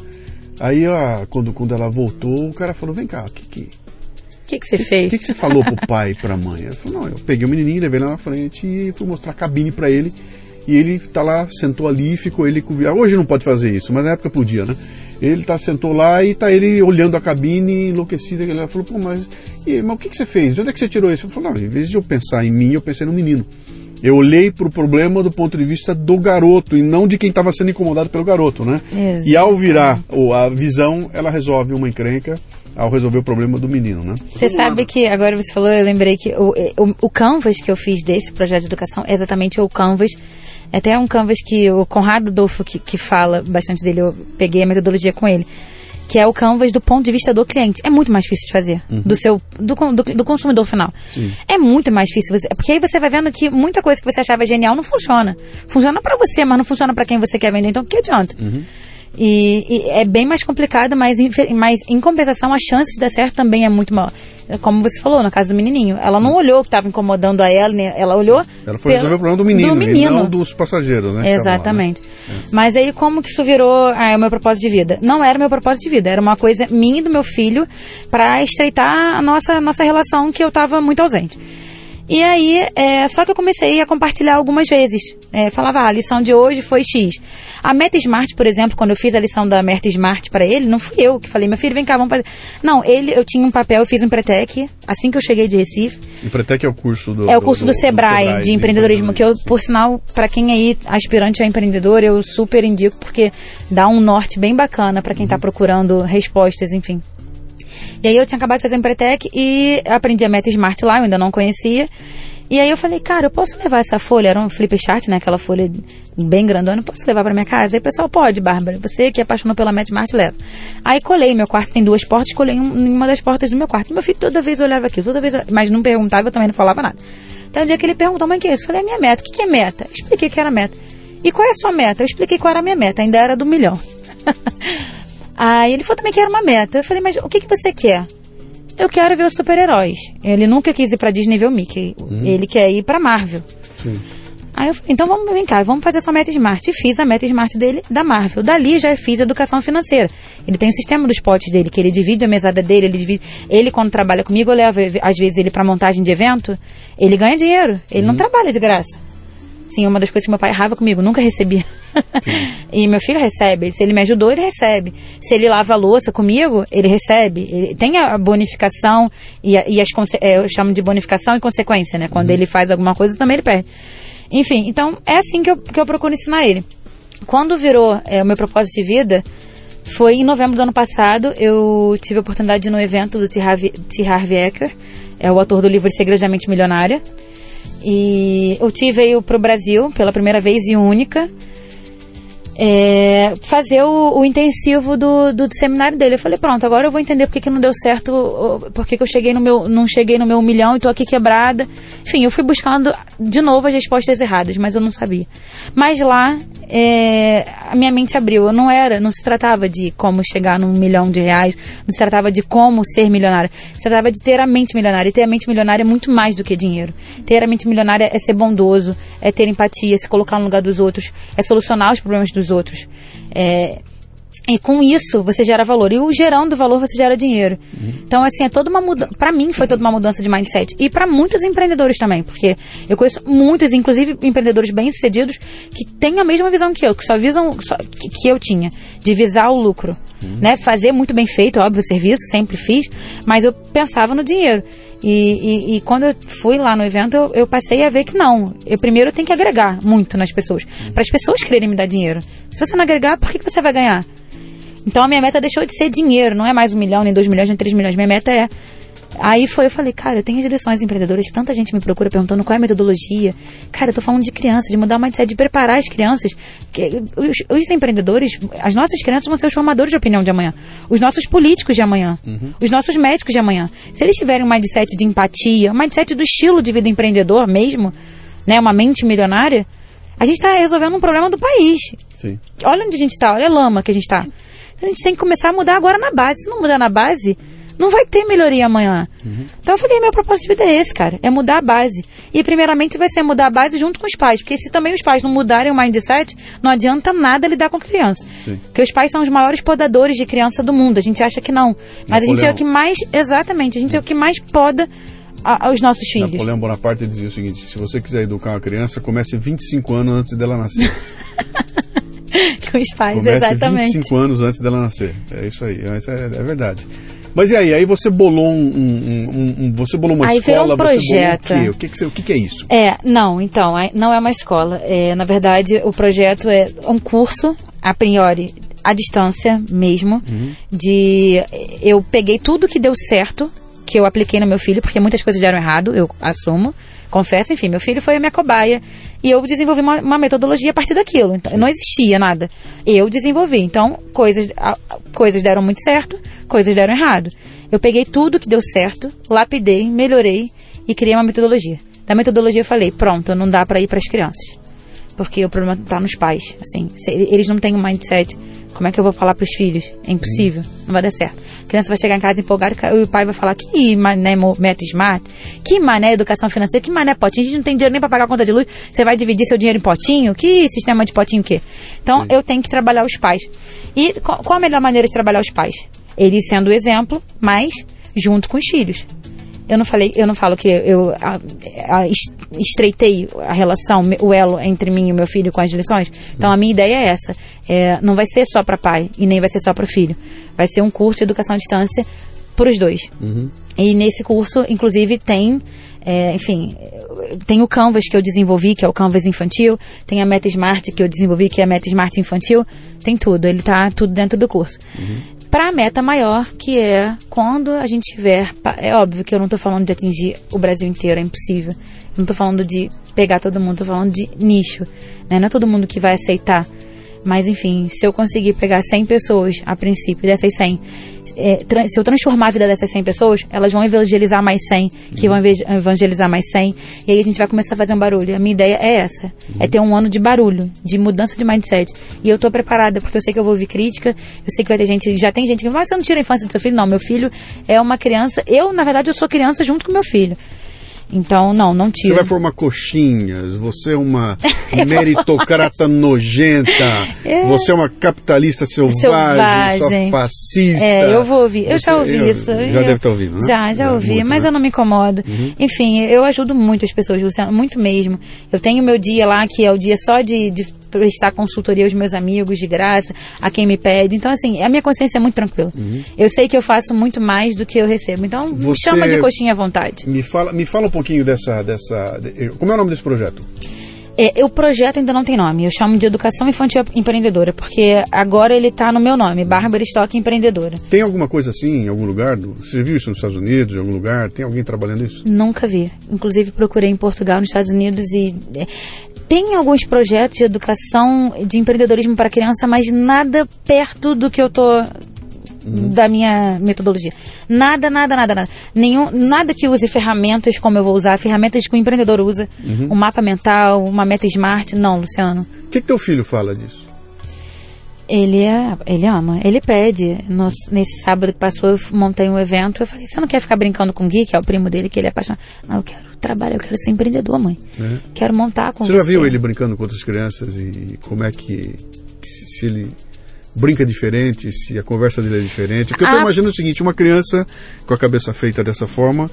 Aí, ó, quando, quando ela voltou, o cara falou: Vem cá, o que que. O que, que você que, fez? O que, que você falou pro pai e pra mãe? Ela falou: Não, eu peguei o menininho, levei lá na frente e fui mostrar a cabine para ele. E ele tá lá, sentou ali, ficou ele com. Hoje não pode fazer isso, mas na época podia, né? Ele tá, sentou lá e tá ele olhando a cabine, enlouquecido. Ele falou: Pô, mas, e, mas o que, que você fez? De onde é que você tirou isso? Ele falou: Não, em vez de eu pensar em mim, eu pensei no menino. Eu olhei para o problema do ponto de vista do garoto e não de quem estava sendo incomodado pelo garoto, né? Exato. E ao virar a visão, ela resolve uma encrenca ao resolver o problema do menino, né? Você sabe que, agora você falou, eu lembrei que o, o, o, canvas que eu fiz desse projeto de educação é exatamente o canvas. É até um canvas que o Conrado Dolfo, que, que fala bastante dele, eu peguei a metodologia com ele que é o canvas do ponto de vista do cliente. É muito mais difícil de fazer, uhum. do seu do, do, do, consumidor final. Sim. É muito mais difícil, você, porque aí você vai vendo que muita coisa que você achava genial não funciona. Funciona para você, mas não funciona para quem você quer vender, então que adianta? Uhum. E, e, é bem mais complicado, mas, mas em compensação a chance de dar certo também é muito maior. Como você falou, na casa do menininho. Ela não olhou o que estava incomodando a ela, né? ela olhou. Ela foi resolver o problema do menino, do menino. não dos passageiros, né? Exatamente. Lá, né? É. Mas aí, como que isso virou ah, o meu propósito de vida? Não era o meu propósito de vida, era uma coisa minha e do meu filho para estreitar a nossa, nossa relação que eu estava muito ausente. E aí, é, só que eu comecei a compartilhar algumas vezes. É, falava, ah, a lição de hoje foi X. A Meta Smart, por exemplo, quando eu fiz a lição da Meta Smart para ele, não fui eu que falei, meu filho, vem cá, vamos fazer. Não, ele, eu tinha um papel, eu fiz um Pretec, assim que eu cheguei de Recife. O Pretec é o curso do. É o curso do, do, Sebrae, do Sebrae, de empreendedorismo, que eu, por sinal, para quem aí aspirante a empreendedor, eu super indico, porque dá um norte bem bacana para quem está uhum. procurando respostas, enfim. E aí eu tinha acabado de fazer Empretec e aprendi a meta Smart lá, eu ainda não conhecia. E aí eu falei, cara, eu posso levar essa folha? Era um flip chart, né? Aquela folha bem grandona, eu posso levar para minha casa? Aí o pessoal, pode, Bárbara. Você que é apaixonou pela Meta Smart, leva. Aí colei, meu quarto tem duas portas, colei um, em uma das portas do meu quarto. Meu filho toda vez olhava aquilo, toda vez, mas não perguntava, eu também não falava nada. Então, o dia que ele perguntou, mãe, que é isso? Eu falei, é minha meta. O que, que é meta? expliquei que era meta. E qual é a sua meta? Eu expliquei qual era a minha meta, ainda era do milhão. Aí ele falou também que era uma meta. Eu falei, mas o que, que você quer? Eu quero ver os super-heróis. Ele nunca quis ir pra Disney ver o Mickey. Uhum. Ele quer ir pra Marvel. Sim. Aí eu falei, então vamos vem cá, vamos fazer sua meta smart. E fiz a meta smart dele da Marvel. Dali já fiz educação financeira. Ele tem o sistema dos potes dele, que ele divide a mesada dele, ele divide. Ele, quando trabalha comigo, eu levo, às vezes, ele para montagem de evento, ele ganha dinheiro. Ele uhum. não trabalha de graça. Sim, uma das coisas que meu pai errava comigo, nunca recebia. e meu filho recebe. Se ele me ajudou, ele recebe. Se ele lava a louça comigo, ele recebe. Ele tem a bonificação e, a, e as é, eu chamo de bonificação e consequência, né? Quando uhum. ele faz alguma coisa, também ele perde. Enfim, então é assim que eu, que eu procuro ensinar ele. Quando virou é, o meu propósito de vida, foi em novembro do ano passado, eu tive a oportunidade de ir no evento do T. Harvey, T. Harvey Eker, é o autor do livro Segredamente Milionária. E o T veio para o Brasil pela primeira vez e única é, fazer o, o intensivo do, do, seminário dele. Eu falei, pronto, agora eu vou entender porque que não deu certo, porque que eu cheguei no meu, não cheguei no meu milhão e tô aqui quebrada. Enfim, eu fui buscando de novo as respostas erradas, mas eu não sabia. Mas lá é, a minha mente abriu. Eu não era, não se tratava de como chegar num milhão de reais, não se tratava de como ser milionário. Se tratava de ter a mente milionária. E ter a mente milionária é muito mais do que dinheiro. Ter a mente milionária é ser bondoso, é ter empatia, é se colocar no lugar dos outros, é solucionar os problemas dos outros. É, e com isso você gera valor. E o gerando valor você gera dinheiro. Uhum. Então, assim, é toda uma mudança. Para mim, foi toda uma mudança de mindset. E para muitos empreendedores também. Porque eu conheço muitos, inclusive empreendedores bem-sucedidos, que têm a mesma visão que eu, que só visam. Só, que, que, eu tinha. De visar o lucro. Uhum. Né? Fazer muito bem feito, óbvio, o serviço, sempre fiz. Mas eu pensava no dinheiro. E, e, e quando eu fui lá no evento, eu, eu, passei a ver que não. Eu primeiro tenho que agregar muito nas pessoas. Uhum. Para as pessoas quererem me dar dinheiro. Se você não agregar, por que, que você vai ganhar? Então a minha meta deixou de ser dinheiro, não é mais um milhão, nem dois milhões, nem três milhões. Minha meta é. Aí foi, eu falei, cara, eu tenho direções empreendedoras, tanta gente me procura perguntando qual é a metodologia. Cara, eu tô falando de crianças, de mudar o mindset, de preparar as crianças. Que, os, os, empreendedores, as nossas crianças vão ser os formadores de opinião de amanhã. Os nossos políticos de amanhã. Uhum. Os nossos médicos de amanhã. Se eles tiverem um mindset de empatia, um mindset do estilo de vida empreendedor mesmo, né, uma mente milionária, a gente está resolvendo um problema do país. Sim. Olha onde a gente está, olha a lama que a gente está. A gente tem que começar a mudar agora na base. Se não mudar na base, não vai ter melhoria amanhã. Uhum. Então eu falei, meu propósito de vida é esse, cara, é mudar a base. E primeiramente vai ser mudar a base junto com os pais, porque se também os pais não mudarem o mindset, não adianta nada lidar com criança. Sim. Porque os pais são os maiores podadores de criança do mundo. A gente acha que não, mas Napoleão. a gente é o que mais, exatamente, a gente é o que mais poda aos nossos filhos. Napoleão Bonaparte dizia o seguinte: se você quiser educar uma criança, comece 25 anos antes dela nascer. com os pais, Comece exatamente. 25 anos antes dela nascer. É isso aí, é, é verdade. Mas e aí? Aí você bolou um, um, um, um você bolou uma aí escola, um projeto. você bolou o quê? O que, que, o que, que é isso? É, não, então, não é uma escola. É, na verdade, o projeto é um curso, a priori, à distância mesmo, uhum. de eu peguei tudo que deu certo, que eu apliquei no meu filho, porque muitas coisas deram errado, eu assumo confesso, enfim, meu filho foi a minha cobaia e eu desenvolvi uma, uma metodologia a partir daquilo. Então, não existia nada. Eu desenvolvi. Então, coisas, coisas deram muito certo, coisas deram errado. Eu peguei tudo que deu certo, lapidei, melhorei e criei uma metodologia. Da metodologia eu falei, pronto, não dá para ir para as crianças. Porque o problema está nos pais, assim, eles não têm um mindset como é que eu vou falar para os filhos? É impossível, não vai dar certo. A criança vai chegar em casa empolgada e o pai vai falar: que mané meta smart, que mané educação financeira, que mané potinho, a gente não tem dinheiro nem para pagar a conta de luz, você vai dividir seu dinheiro em potinho? Que sistema de potinho o quê? Então Sim. eu tenho que trabalhar os pais. E qual a melhor maneira de trabalhar os pais? Eles sendo o exemplo, mas junto com os filhos. Eu não falei, eu não falo que eu a, a, estreitei a relação, o elo entre mim e meu filho com as lições. Então a minha ideia é essa. É, não vai ser só para pai e nem vai ser só para filho. Vai ser um curso de educação à distância para os dois. Uhum. E nesse curso, inclusive, tem, é, enfim, tem o Canvas que eu desenvolvi, que é o Canvas infantil, tem a Meta Smart que eu desenvolvi, que é a Meta Smart infantil, tem tudo, ele tá tudo dentro do curso. Uhum para a meta maior, que é quando a gente tiver. É óbvio que eu não estou falando de atingir o Brasil inteiro, é impossível. Não estou falando de pegar todo mundo, estou falando de nicho. Né? Não é todo mundo que vai aceitar. Mas enfim, se eu conseguir pegar 100 pessoas a princípio, dessas 100, é, se eu transformar a vida dessas 100 pessoas, elas vão evangelizar mais 100, que vão evangelizar mais 100, e aí a gente vai começar a fazer um barulho. A minha ideia é essa, uhum. é ter um ano de barulho, de mudança de mindset. E eu tô preparada, porque eu sei que eu vou ouvir crítica, eu sei que vai ter gente, já tem gente que vai, você não tira a infância do seu filho? Não, meu filho é uma criança, eu, na verdade, eu sou criança junto com meu filho. Então, não, não tira. Você vai formar coxinhas, você é uma meritocrata nojenta, é. você é uma capitalista selvagem, selvagem. só fascista. É, eu vou ouvir, eu já ouvi eu, isso. Já eu, deve estar ouvindo, né? Já, já, ouvi, muito, mas né? eu não me incomodo. Uhum. Enfim, eu ajudo muito as pessoas, Luciano, muito mesmo. Eu tenho meu dia lá, que é o dia só de, de prestar consultoria aos meus amigos de graça, a quem me pede. Então, assim, a minha consciência é muito tranquila. Uhum. Eu sei que eu faço muito mais do que eu recebo. Então, Você me chama de coxinha à vontade. Me fala, me fala um pouquinho dessa, dessa. Como é o nome desse projeto? É, o projeto ainda não tem nome. Eu chamo de Educação Infantil Empreendedora, porque agora ele está no meu nome, Bárbara Stock Empreendedora. Tem alguma coisa assim em algum lugar? Você viu isso nos Estados Unidos, em algum lugar? Tem alguém trabalhando isso? Nunca vi. Inclusive procurei em Portugal, nos Estados Unidos e é, tem alguns projetos de educação de empreendedorismo para criança, mas nada perto do que eu tô da minha metodologia. Nada, nada, nada, nada. Nenhum, nada que use ferramentas como eu vou usar, ferramentas que o empreendedor usa. Uhum. Um mapa mental, uma meta smart. Não, Luciano. O que, que teu filho fala disso? Ele, é, ele ama, ele pede. No, nesse sábado que passou, eu montei um evento. Eu falei: Você não quer ficar brincando com o Gui, que é o primo dele, que ele é apaixonado? Não, eu quero trabalhar, eu quero ser empreendedor, mãe. É. Quero montar com você. Você já viu ele brincando com outras crianças e como é que. Se ele brinca diferente, se a conversa dele é diferente. Porque eu estou ah. imaginando o seguinte, uma criança com a cabeça feita dessa forma,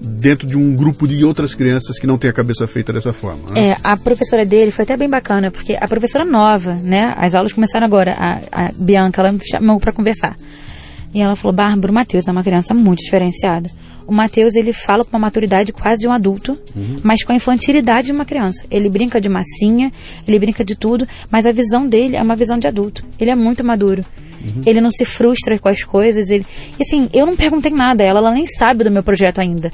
dentro de um grupo de outras crianças que não tem a cabeça feita dessa forma. Né? É, a professora dele foi até bem bacana, porque a professora nova, né? As aulas começaram agora. A, a Bianca, ela me chamou para conversar. E ela falou: Bárbara, o Matheus é uma criança muito diferenciada. O Matheus, ele fala com uma maturidade quase de um adulto, uhum. mas com a infantilidade de uma criança. Ele brinca de massinha, ele brinca de tudo, mas a visão dele é uma visão de adulto. Ele é muito maduro. Uhum. Ele não se frustra com as coisas. Ele... E assim, eu não perguntei nada a ela, ela nem sabe do meu projeto ainda.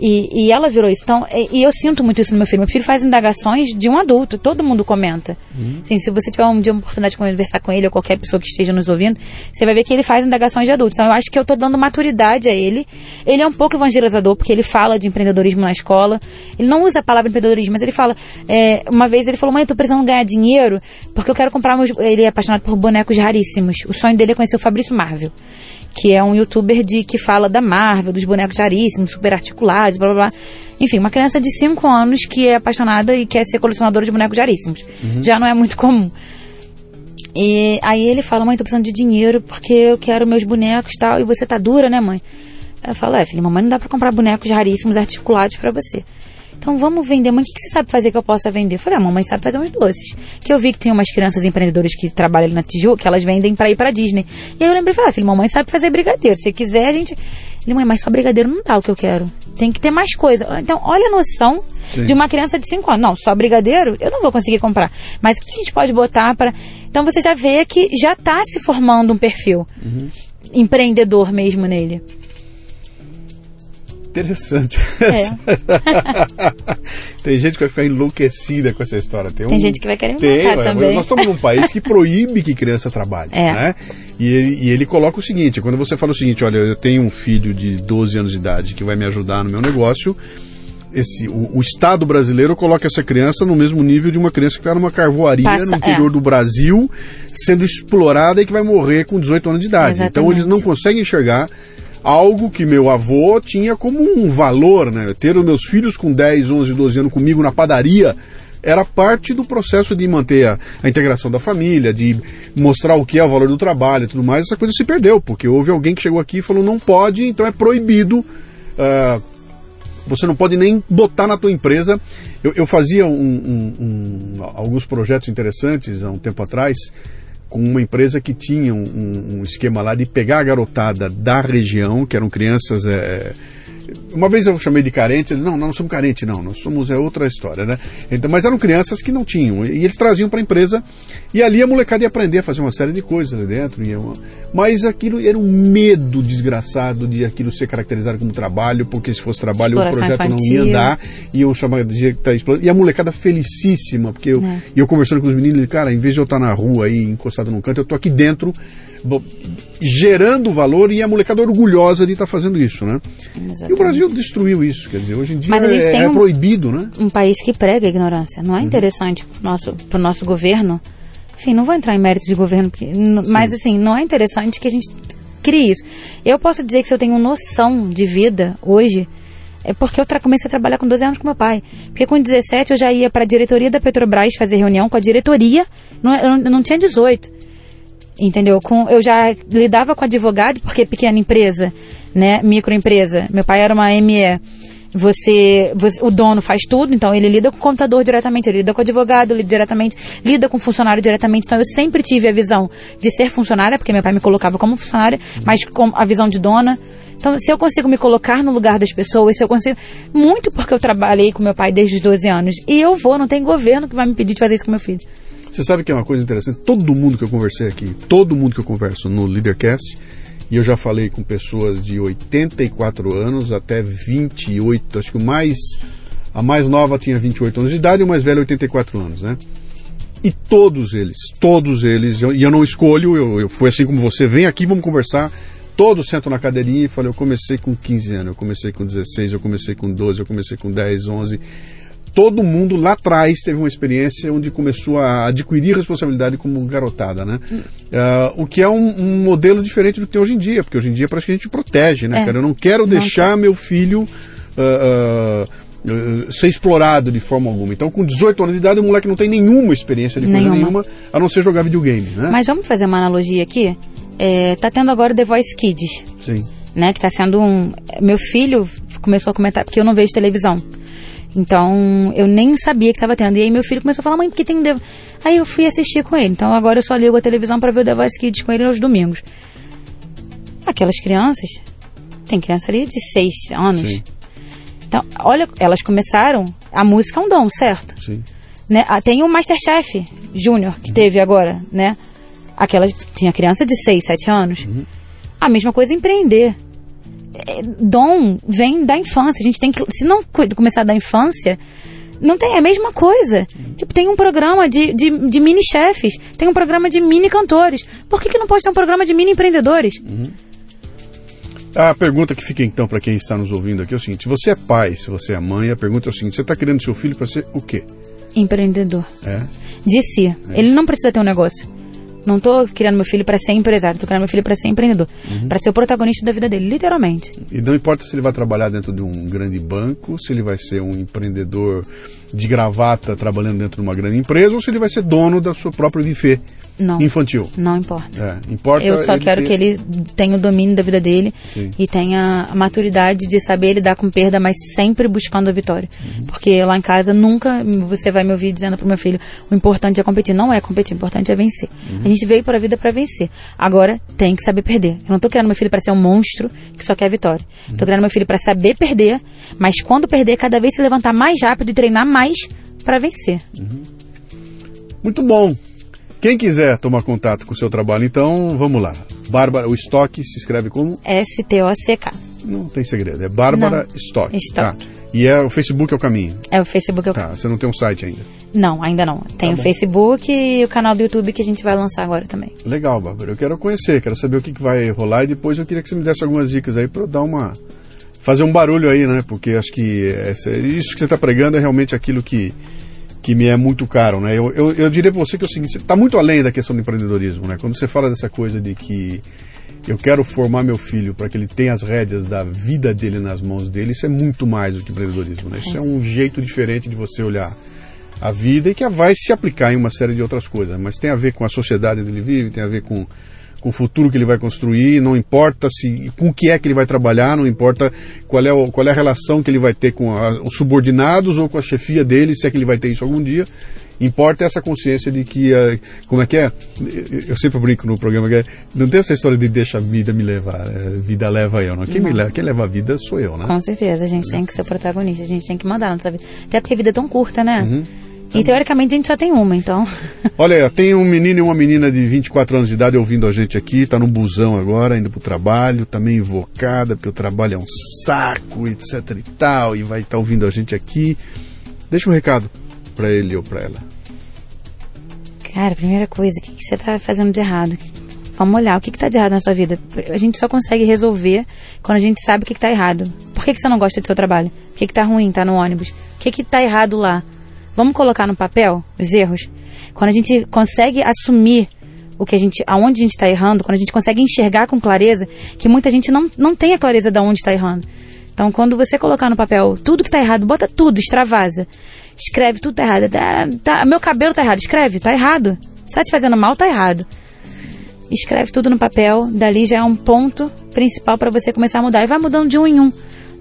E, e ela virou isso. Então, e, e, eu sinto muito isso no meu filho. Meu filho faz indagações de um adulto, todo mundo comenta. Uhum. Sim, se você tiver um dia uma oportunidade de conversar com ele ou qualquer pessoa que esteja nos ouvindo, você vai ver que ele faz indagações de adulto. Então, eu acho que eu estou dando maturidade a ele. Ele é um pouco evangelizador, porque ele fala de empreendedorismo na escola. Ele não usa a palavra empreendedorismo, mas ele fala. É, uma vez ele falou: mãe, eu tô precisando ganhar dinheiro porque eu quero comprar meus. Ele é apaixonado por bonecos raríssimos. O sonho dele é conhecer o Fabrício Marvel que é um youtuber de que fala da Marvel, dos bonecos raríssimos, super articulados, blá blá blá. Enfim, uma criança de 5 anos que é apaixonada e quer ser colecionadora de bonecos raríssimos. Uhum. Já não é muito comum. E aí ele fala, mãe, tô precisando de dinheiro porque eu quero meus bonecos e tal. E você tá dura, né, mãe? Eu falo, é, filho, mamãe não dá pra comprar bonecos raríssimos articulados para você. Então vamos vender. Mãe, o que, que, você sabe fazer que eu possa vender? Eu falei, a ah, mamãe sabe fazer uns doces. Que eu vi que tem umas crianças empreendedoras que trabalham ali na Tijuca, que elas vendem para ir pra Disney. E aí eu lembrei, falei, ah, filho, mamãe sabe fazer brigadeiro. Se quiser, a gente. Ele, mãe, mas só brigadeiro não dá o que eu quero. Tem que ter mais coisa. Então, olha a noção Sim. de uma criança de 5 anos. Não, só brigadeiro eu não vou conseguir comprar. Mas o que a gente pode botar para. Então você já vê que já está se formando um perfil uhum. empreendedor mesmo nele interessante. É. tem gente que vai ficar enlouquecida com essa história. Tem, tem um... gente que vai querer tem, matar também. Nós estamos num país que proíbe que criança trabalhe. É. Né? E, ele, e ele coloca o seguinte: quando você fala o seguinte, olha, eu tenho um filho de 12 anos de idade que vai me ajudar no meu negócio. Esse, o, o, Estado brasileiro coloca essa criança no mesmo nível de uma criança que está numa carvoaria Passa, no interior é. do Brasil, sendo explorada e que vai morrer com 18 anos de idade. Exatamente. Então eles não conseguem enxergar algo que meu avô tinha como um valor, né? Ter os meus filhos com 10, 11, 12 anos comigo na padaria era parte do processo de manter a, a, integração da família, de mostrar o que é o valor do trabalho e tudo mais. Essa coisa se perdeu, porque houve alguém que chegou aqui e falou não pode, então é proibido. Uh, você não pode nem botar na tua empresa. Eu, eu fazia um, um, um, alguns projetos interessantes há um tempo atrás com uma empresa que tinha um, um, esquema lá de pegar a garotada da região, que eram crianças é, uma vez eu chamei de carente, ele, não, não somos carentes, não, nós somos é outra história, né? Então, mas eram crianças que não tinham, e eles traziam para a empresa, e ali a molecada ia aprender a fazer uma série de coisas ali dentro, uma... mas aquilo era um medo desgraçado de aquilo ser caracterizado como trabalho, porque se fosse trabalho o projeto infantil. não ia andar, e eu chamava de tá e a molecada felicíssima, porque eu, é. eu conversando com os meninos, cara, em vez de eu estar na rua aí, encostado num canto, eu tô aqui dentro gerando valor e a molecada orgulhosa de estar tá fazendo isso, né? Exatamente. E o Brasil destruiu isso, quer dizer, hoje em dia Mas a gente é, tem é um, proibido, né? Um país que prega a ignorância. Não é uhum. interessante para o nosso, nosso governo. Enfim, não vou entrar em méritos de governo, porque, mas assim, não é interessante que a gente crie isso. Eu posso dizer que se eu tenho noção de vida hoje, é porque eu comecei a trabalhar com 12 anos com meu pai. Porque com 17 eu já ia para a diretoria da Petrobras fazer reunião com a diretoria, não, eu não tinha 18 entendeu? Com, eu já lidava com advogado, porque pequena empresa, né, microempresa, meu pai era uma ME, você, você, o dono faz tudo, então ele lida com o computador diretamente, ele lida com o advogado lida diretamente, lida com o funcionário diretamente, então eu sempre tive a visão de ser funcionária, porque meu pai me colocava como funcionária, mas com a visão de dona, Então, se eu consigo me colocar no lugar das pessoas, se eu consigo. Muito porque eu trabalhei com meu pai desde os 12 anos. E eu vou, não tem governo que vai me pedir de fazer isso com meu filho. Você sabe que é uma coisa interessante? Todo mundo que eu conversei aqui, todo mundo que eu converso no Leadercast, e eu já falei com pessoas de 84 anos até 28, acho que o mais. A mais nova tinha 28 anos de idade e o mais velho 84 anos, né? E todos eles, todos eles, e eu não escolho, eu, eu fui assim como você, vem aqui, vamos conversar Todos sentam na cadeirinha e falam: Eu comecei com 15 anos, eu comecei com 16, eu comecei com 12, eu comecei com 10, 11. Todo mundo lá atrás teve uma experiência onde começou a adquirir responsabilidade como garotada, né? Uh, o que é um, um, modelo diferente do que tem hoje em dia, porque hoje em dia parece que a gente protege, né, é. cara? Eu não quero deixar não, meu filho. Uh, uh, ser explorado de forma alguma. Então, com 18 anos de idade, o moleque não tem nenhuma experiência de coisa nenhuma, nenhuma a não ser jogar videogame, né? Mas vamos fazer uma analogia aqui? É, tá tendo agora The Voice Kids. Sim. Né, que tá sendo um. Meu filho começou a comentar, porque eu não vejo televisão. Então, eu nem sabia que estava tendo. E aí meu filho começou a falar, mãe, que tem The... Aí eu fui assistir com ele. Então agora eu só ligo a televisão para ver o The Voice Kids com ele aos domingos. Aquelas crianças, tem criança ali de 6 anos. Sim. Então, olha, elas começaram, a música é um dom, certo? Sim. Né? Ah, tem o Masterchef Júnior que uhum. teve agora, né? Aquela tinha criança de 6, 7 anos. Uhum. A mesma coisa empreender. É, dom vem da infância. A gente tem que. Se não começar da infância, não tem é a mesma coisa. Tipo, tem um programa de, de, de, mini chefes, tem um programa de mini cantores. Por que, que não pode ter um programa de mini empreendedores? Uhum. A pergunta que fica então para quem está nos ouvindo aqui é o seguinte: se você é pai, se você é mãe, a pergunta é o seguinte: você está querendo seu filho para ser o quê? Empreendedor. É? De si. É. Ele não precisa ter um negócio. Não tô criando meu filho para ser empresário, tô criando meu filho para ser empreendedor, uhum. para ser o protagonista da vida dele, literalmente. E não importa se ele vai trabalhar dentro de um grande banco, se ele vai ser um empreendedor de gravata trabalhando dentro de uma grande empresa ou se ele vai ser dono da sua própria buffet não, infantil. Não importa. É, importa Eu só quero ter... que ele tenha o domínio da vida dele Sim. e tenha a maturidade de saber lidar com perda, mas sempre buscando a vitória. Uhum. Porque lá em casa nunca você vai me ouvir dizendo pro meu filho: o importante é competir. Não é competir, o importante é vencer. Uhum. A gente veio para a vida para vencer. Agora tem que saber perder. Eu não tô criando meu filho para ser um monstro que só quer vitória. Uhum. Tô criando meu filho para saber perder, mas quando perder, cada vez se levantar mais rápido e treinar mais mais para vencer. Uhum. Muito bom. Quem quiser tomar contato com o seu trabalho, então, vamos lá. Bárbara, o estoque se escreve como? S-T-O-C-K. Não tem segredo, é Bárbara Stock. Stock. Tá. E é o Facebook é o caminho. É o Facebook é o Tá, você não tem um site ainda. Não, ainda não. Tem tá o Facebook e o canal do YouTube que a gente vai lançar agora também. Legal, Bárbara. Eu quero conhecer, quero saber o que, que vai rolar e depois eu queria que você me desse algumas dicas aí para dar uma fazer um barulho aí, né? Porque acho que essa, isso que você está pregando é realmente aquilo que, que me é muito caro, né? Eu, eu, eu diria para você que é o seguinte, está muito além da questão do empreendedorismo, né? Quando você fala dessa coisa de que eu quero formar meu filho para que ele tenha as rédeas da vida dele nas mãos dele, isso é muito mais do que empreendedorismo, né? Isso é um jeito diferente de você olhar a vida e que vai se aplicar em uma série de outras coisas, mas tem a ver com a sociedade onde ele vive, tem a ver com com o futuro que ele vai construir, não importa se com o que é que ele vai trabalhar, não importa qual é, o, qual é a relação que ele vai ter com a, os subordinados ou com a chefia dele, se é que ele vai ter isso algum dia. Importa essa consciência de que, uh, como é que é? Eu sempre brinco no programa que é, não tem essa história de deixa a vida me levar, é, vida leva eu, não. Quem, não. Me leva, quem leva a vida sou eu, né? Com certeza, a gente tem que ser protagonista, a gente tem que mandar, não sabe? Até porque a vida é tão curta, né? Uhum. E teoricamente a gente só tem uma, então. Olha, tem um menino e uma menina de 24 anos de idade ouvindo a gente aqui, tá no busão agora, indo pro trabalho, tá meio invocada, porque o trabalho é um saco, etc e tal, e vai estar tá ouvindo a gente aqui. Deixa um recado para ele ou para ela. Cara, primeira coisa, o que, que você tá fazendo de errado? Vamos olhar o que, que tá de errado na sua vida. A gente só consegue resolver quando a gente sabe o que, que tá errado. Por que, que você não gosta do seu trabalho? O que, que tá ruim, tá no ônibus? O que, que tá errado lá? Vamos colocar no papel os erros? Quando a gente consegue assumir o que a gente, aonde a gente está errando, quando a gente consegue enxergar com clareza, que muita gente não, não tem a clareza de onde está errando. Então, quando você colocar no papel tudo que está errado, bota tudo, extravasa. Escreve tudo tá errado. Tá, tá, meu cabelo tá errado. Escreve, tá errado. Se tá te fazendo mal, tá errado. Escreve tudo no papel, dali já é um ponto principal para você começar a mudar. E vai mudando de um em um.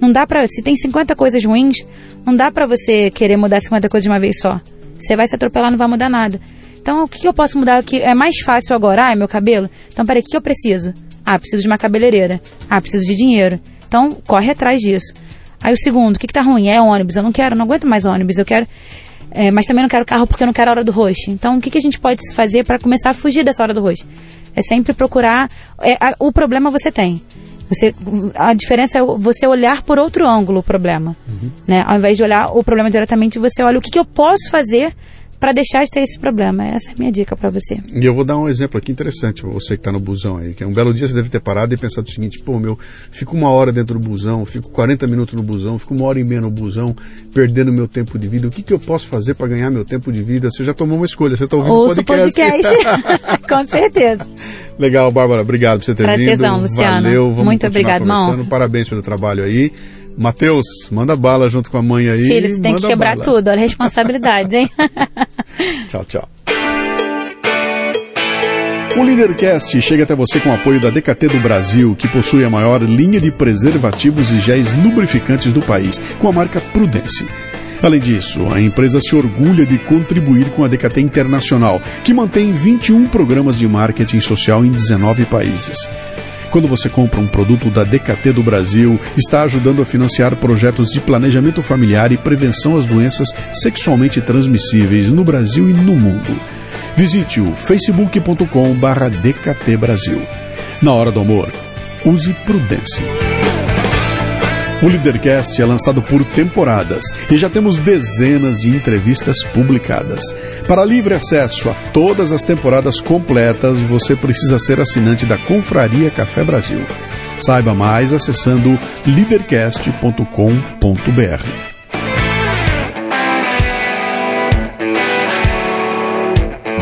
Não dá pra. Se tem 50 coisas ruins, não dá pra você querer mudar 50 coisas de uma vez só. Você vai se atropelar, não vai mudar nada. Então, o que eu posso mudar aqui? É mais fácil agora. Ah, meu cabelo? Então, peraí, o que eu preciso? Ah, preciso de uma cabeleireira. Ah, preciso de dinheiro. Então, corre atrás disso. Aí o segundo, o que, que tá ruim? É ônibus. Eu não quero, não aguento mais ônibus. Eu quero. é, mas também não quero carro porque eu não quero a hora do rush. Então, o que, que a gente pode fazer para começar a fugir dessa hora do rush? É sempre procurar. é, a- o problema você tem. Você, a diferença é você olhar por outro ângulo o problema. Né? Ao invés de olhar o problema diretamente, você olha o que, que eu posso fazer para deixar de ter esse problema. Essa é a minha dica para você. E eu vou dar um exemplo aqui interessante, você que está no busão aí, que é um belo dia você deve ter parado e pensado o seguinte, pô, meu, fico uma hora dentro do busão, fico 40 minutos no busão, fico uma hora e meia no busão, perdendo meu tempo de vida. O que, que eu posso fazer para ganhar meu tempo de vida? Você já tomou uma escolha, você está ouvindo o Ouça o podcast. podcast. Com certeza. Legal, Bárbara, obrigado por você ter Prazerzão, vindo. Luciano. Valeu, vamos Muito obrigado, honra. Parabéns pelo trabalho aí. Matheus, manda bala junto com a mãe aí. Filho, você tem que quebrar bala. tudo. Olha a responsabilidade, hein? Tchau, tchau. O Leadercast chega até você com o apoio da DKT do Brasil, que possui a maior linha de preservativos e géis lubrificantes do país, com a marca Prudence. Além disso, a empresa se orgulha de contribuir com a DKT Internacional, que mantém 21 programas de marketing social em 19 países. Quando você compra um produto da DKT do Brasil, está ajudando a financiar projetos de planejamento familiar e prevenção às doenças sexualmente transmissíveis no Brasil e no mundo. Visite o facebook.com/barra DKT Brasil. Na hora do amor, use prudência. O Leadercast é lançado por temporadas e já temos dezenas de entrevistas publicadas. Para livre acesso a todas as temporadas completas, você precisa ser assinante da Confraria Café Brasil. Saiba mais acessando leadercast.com.br.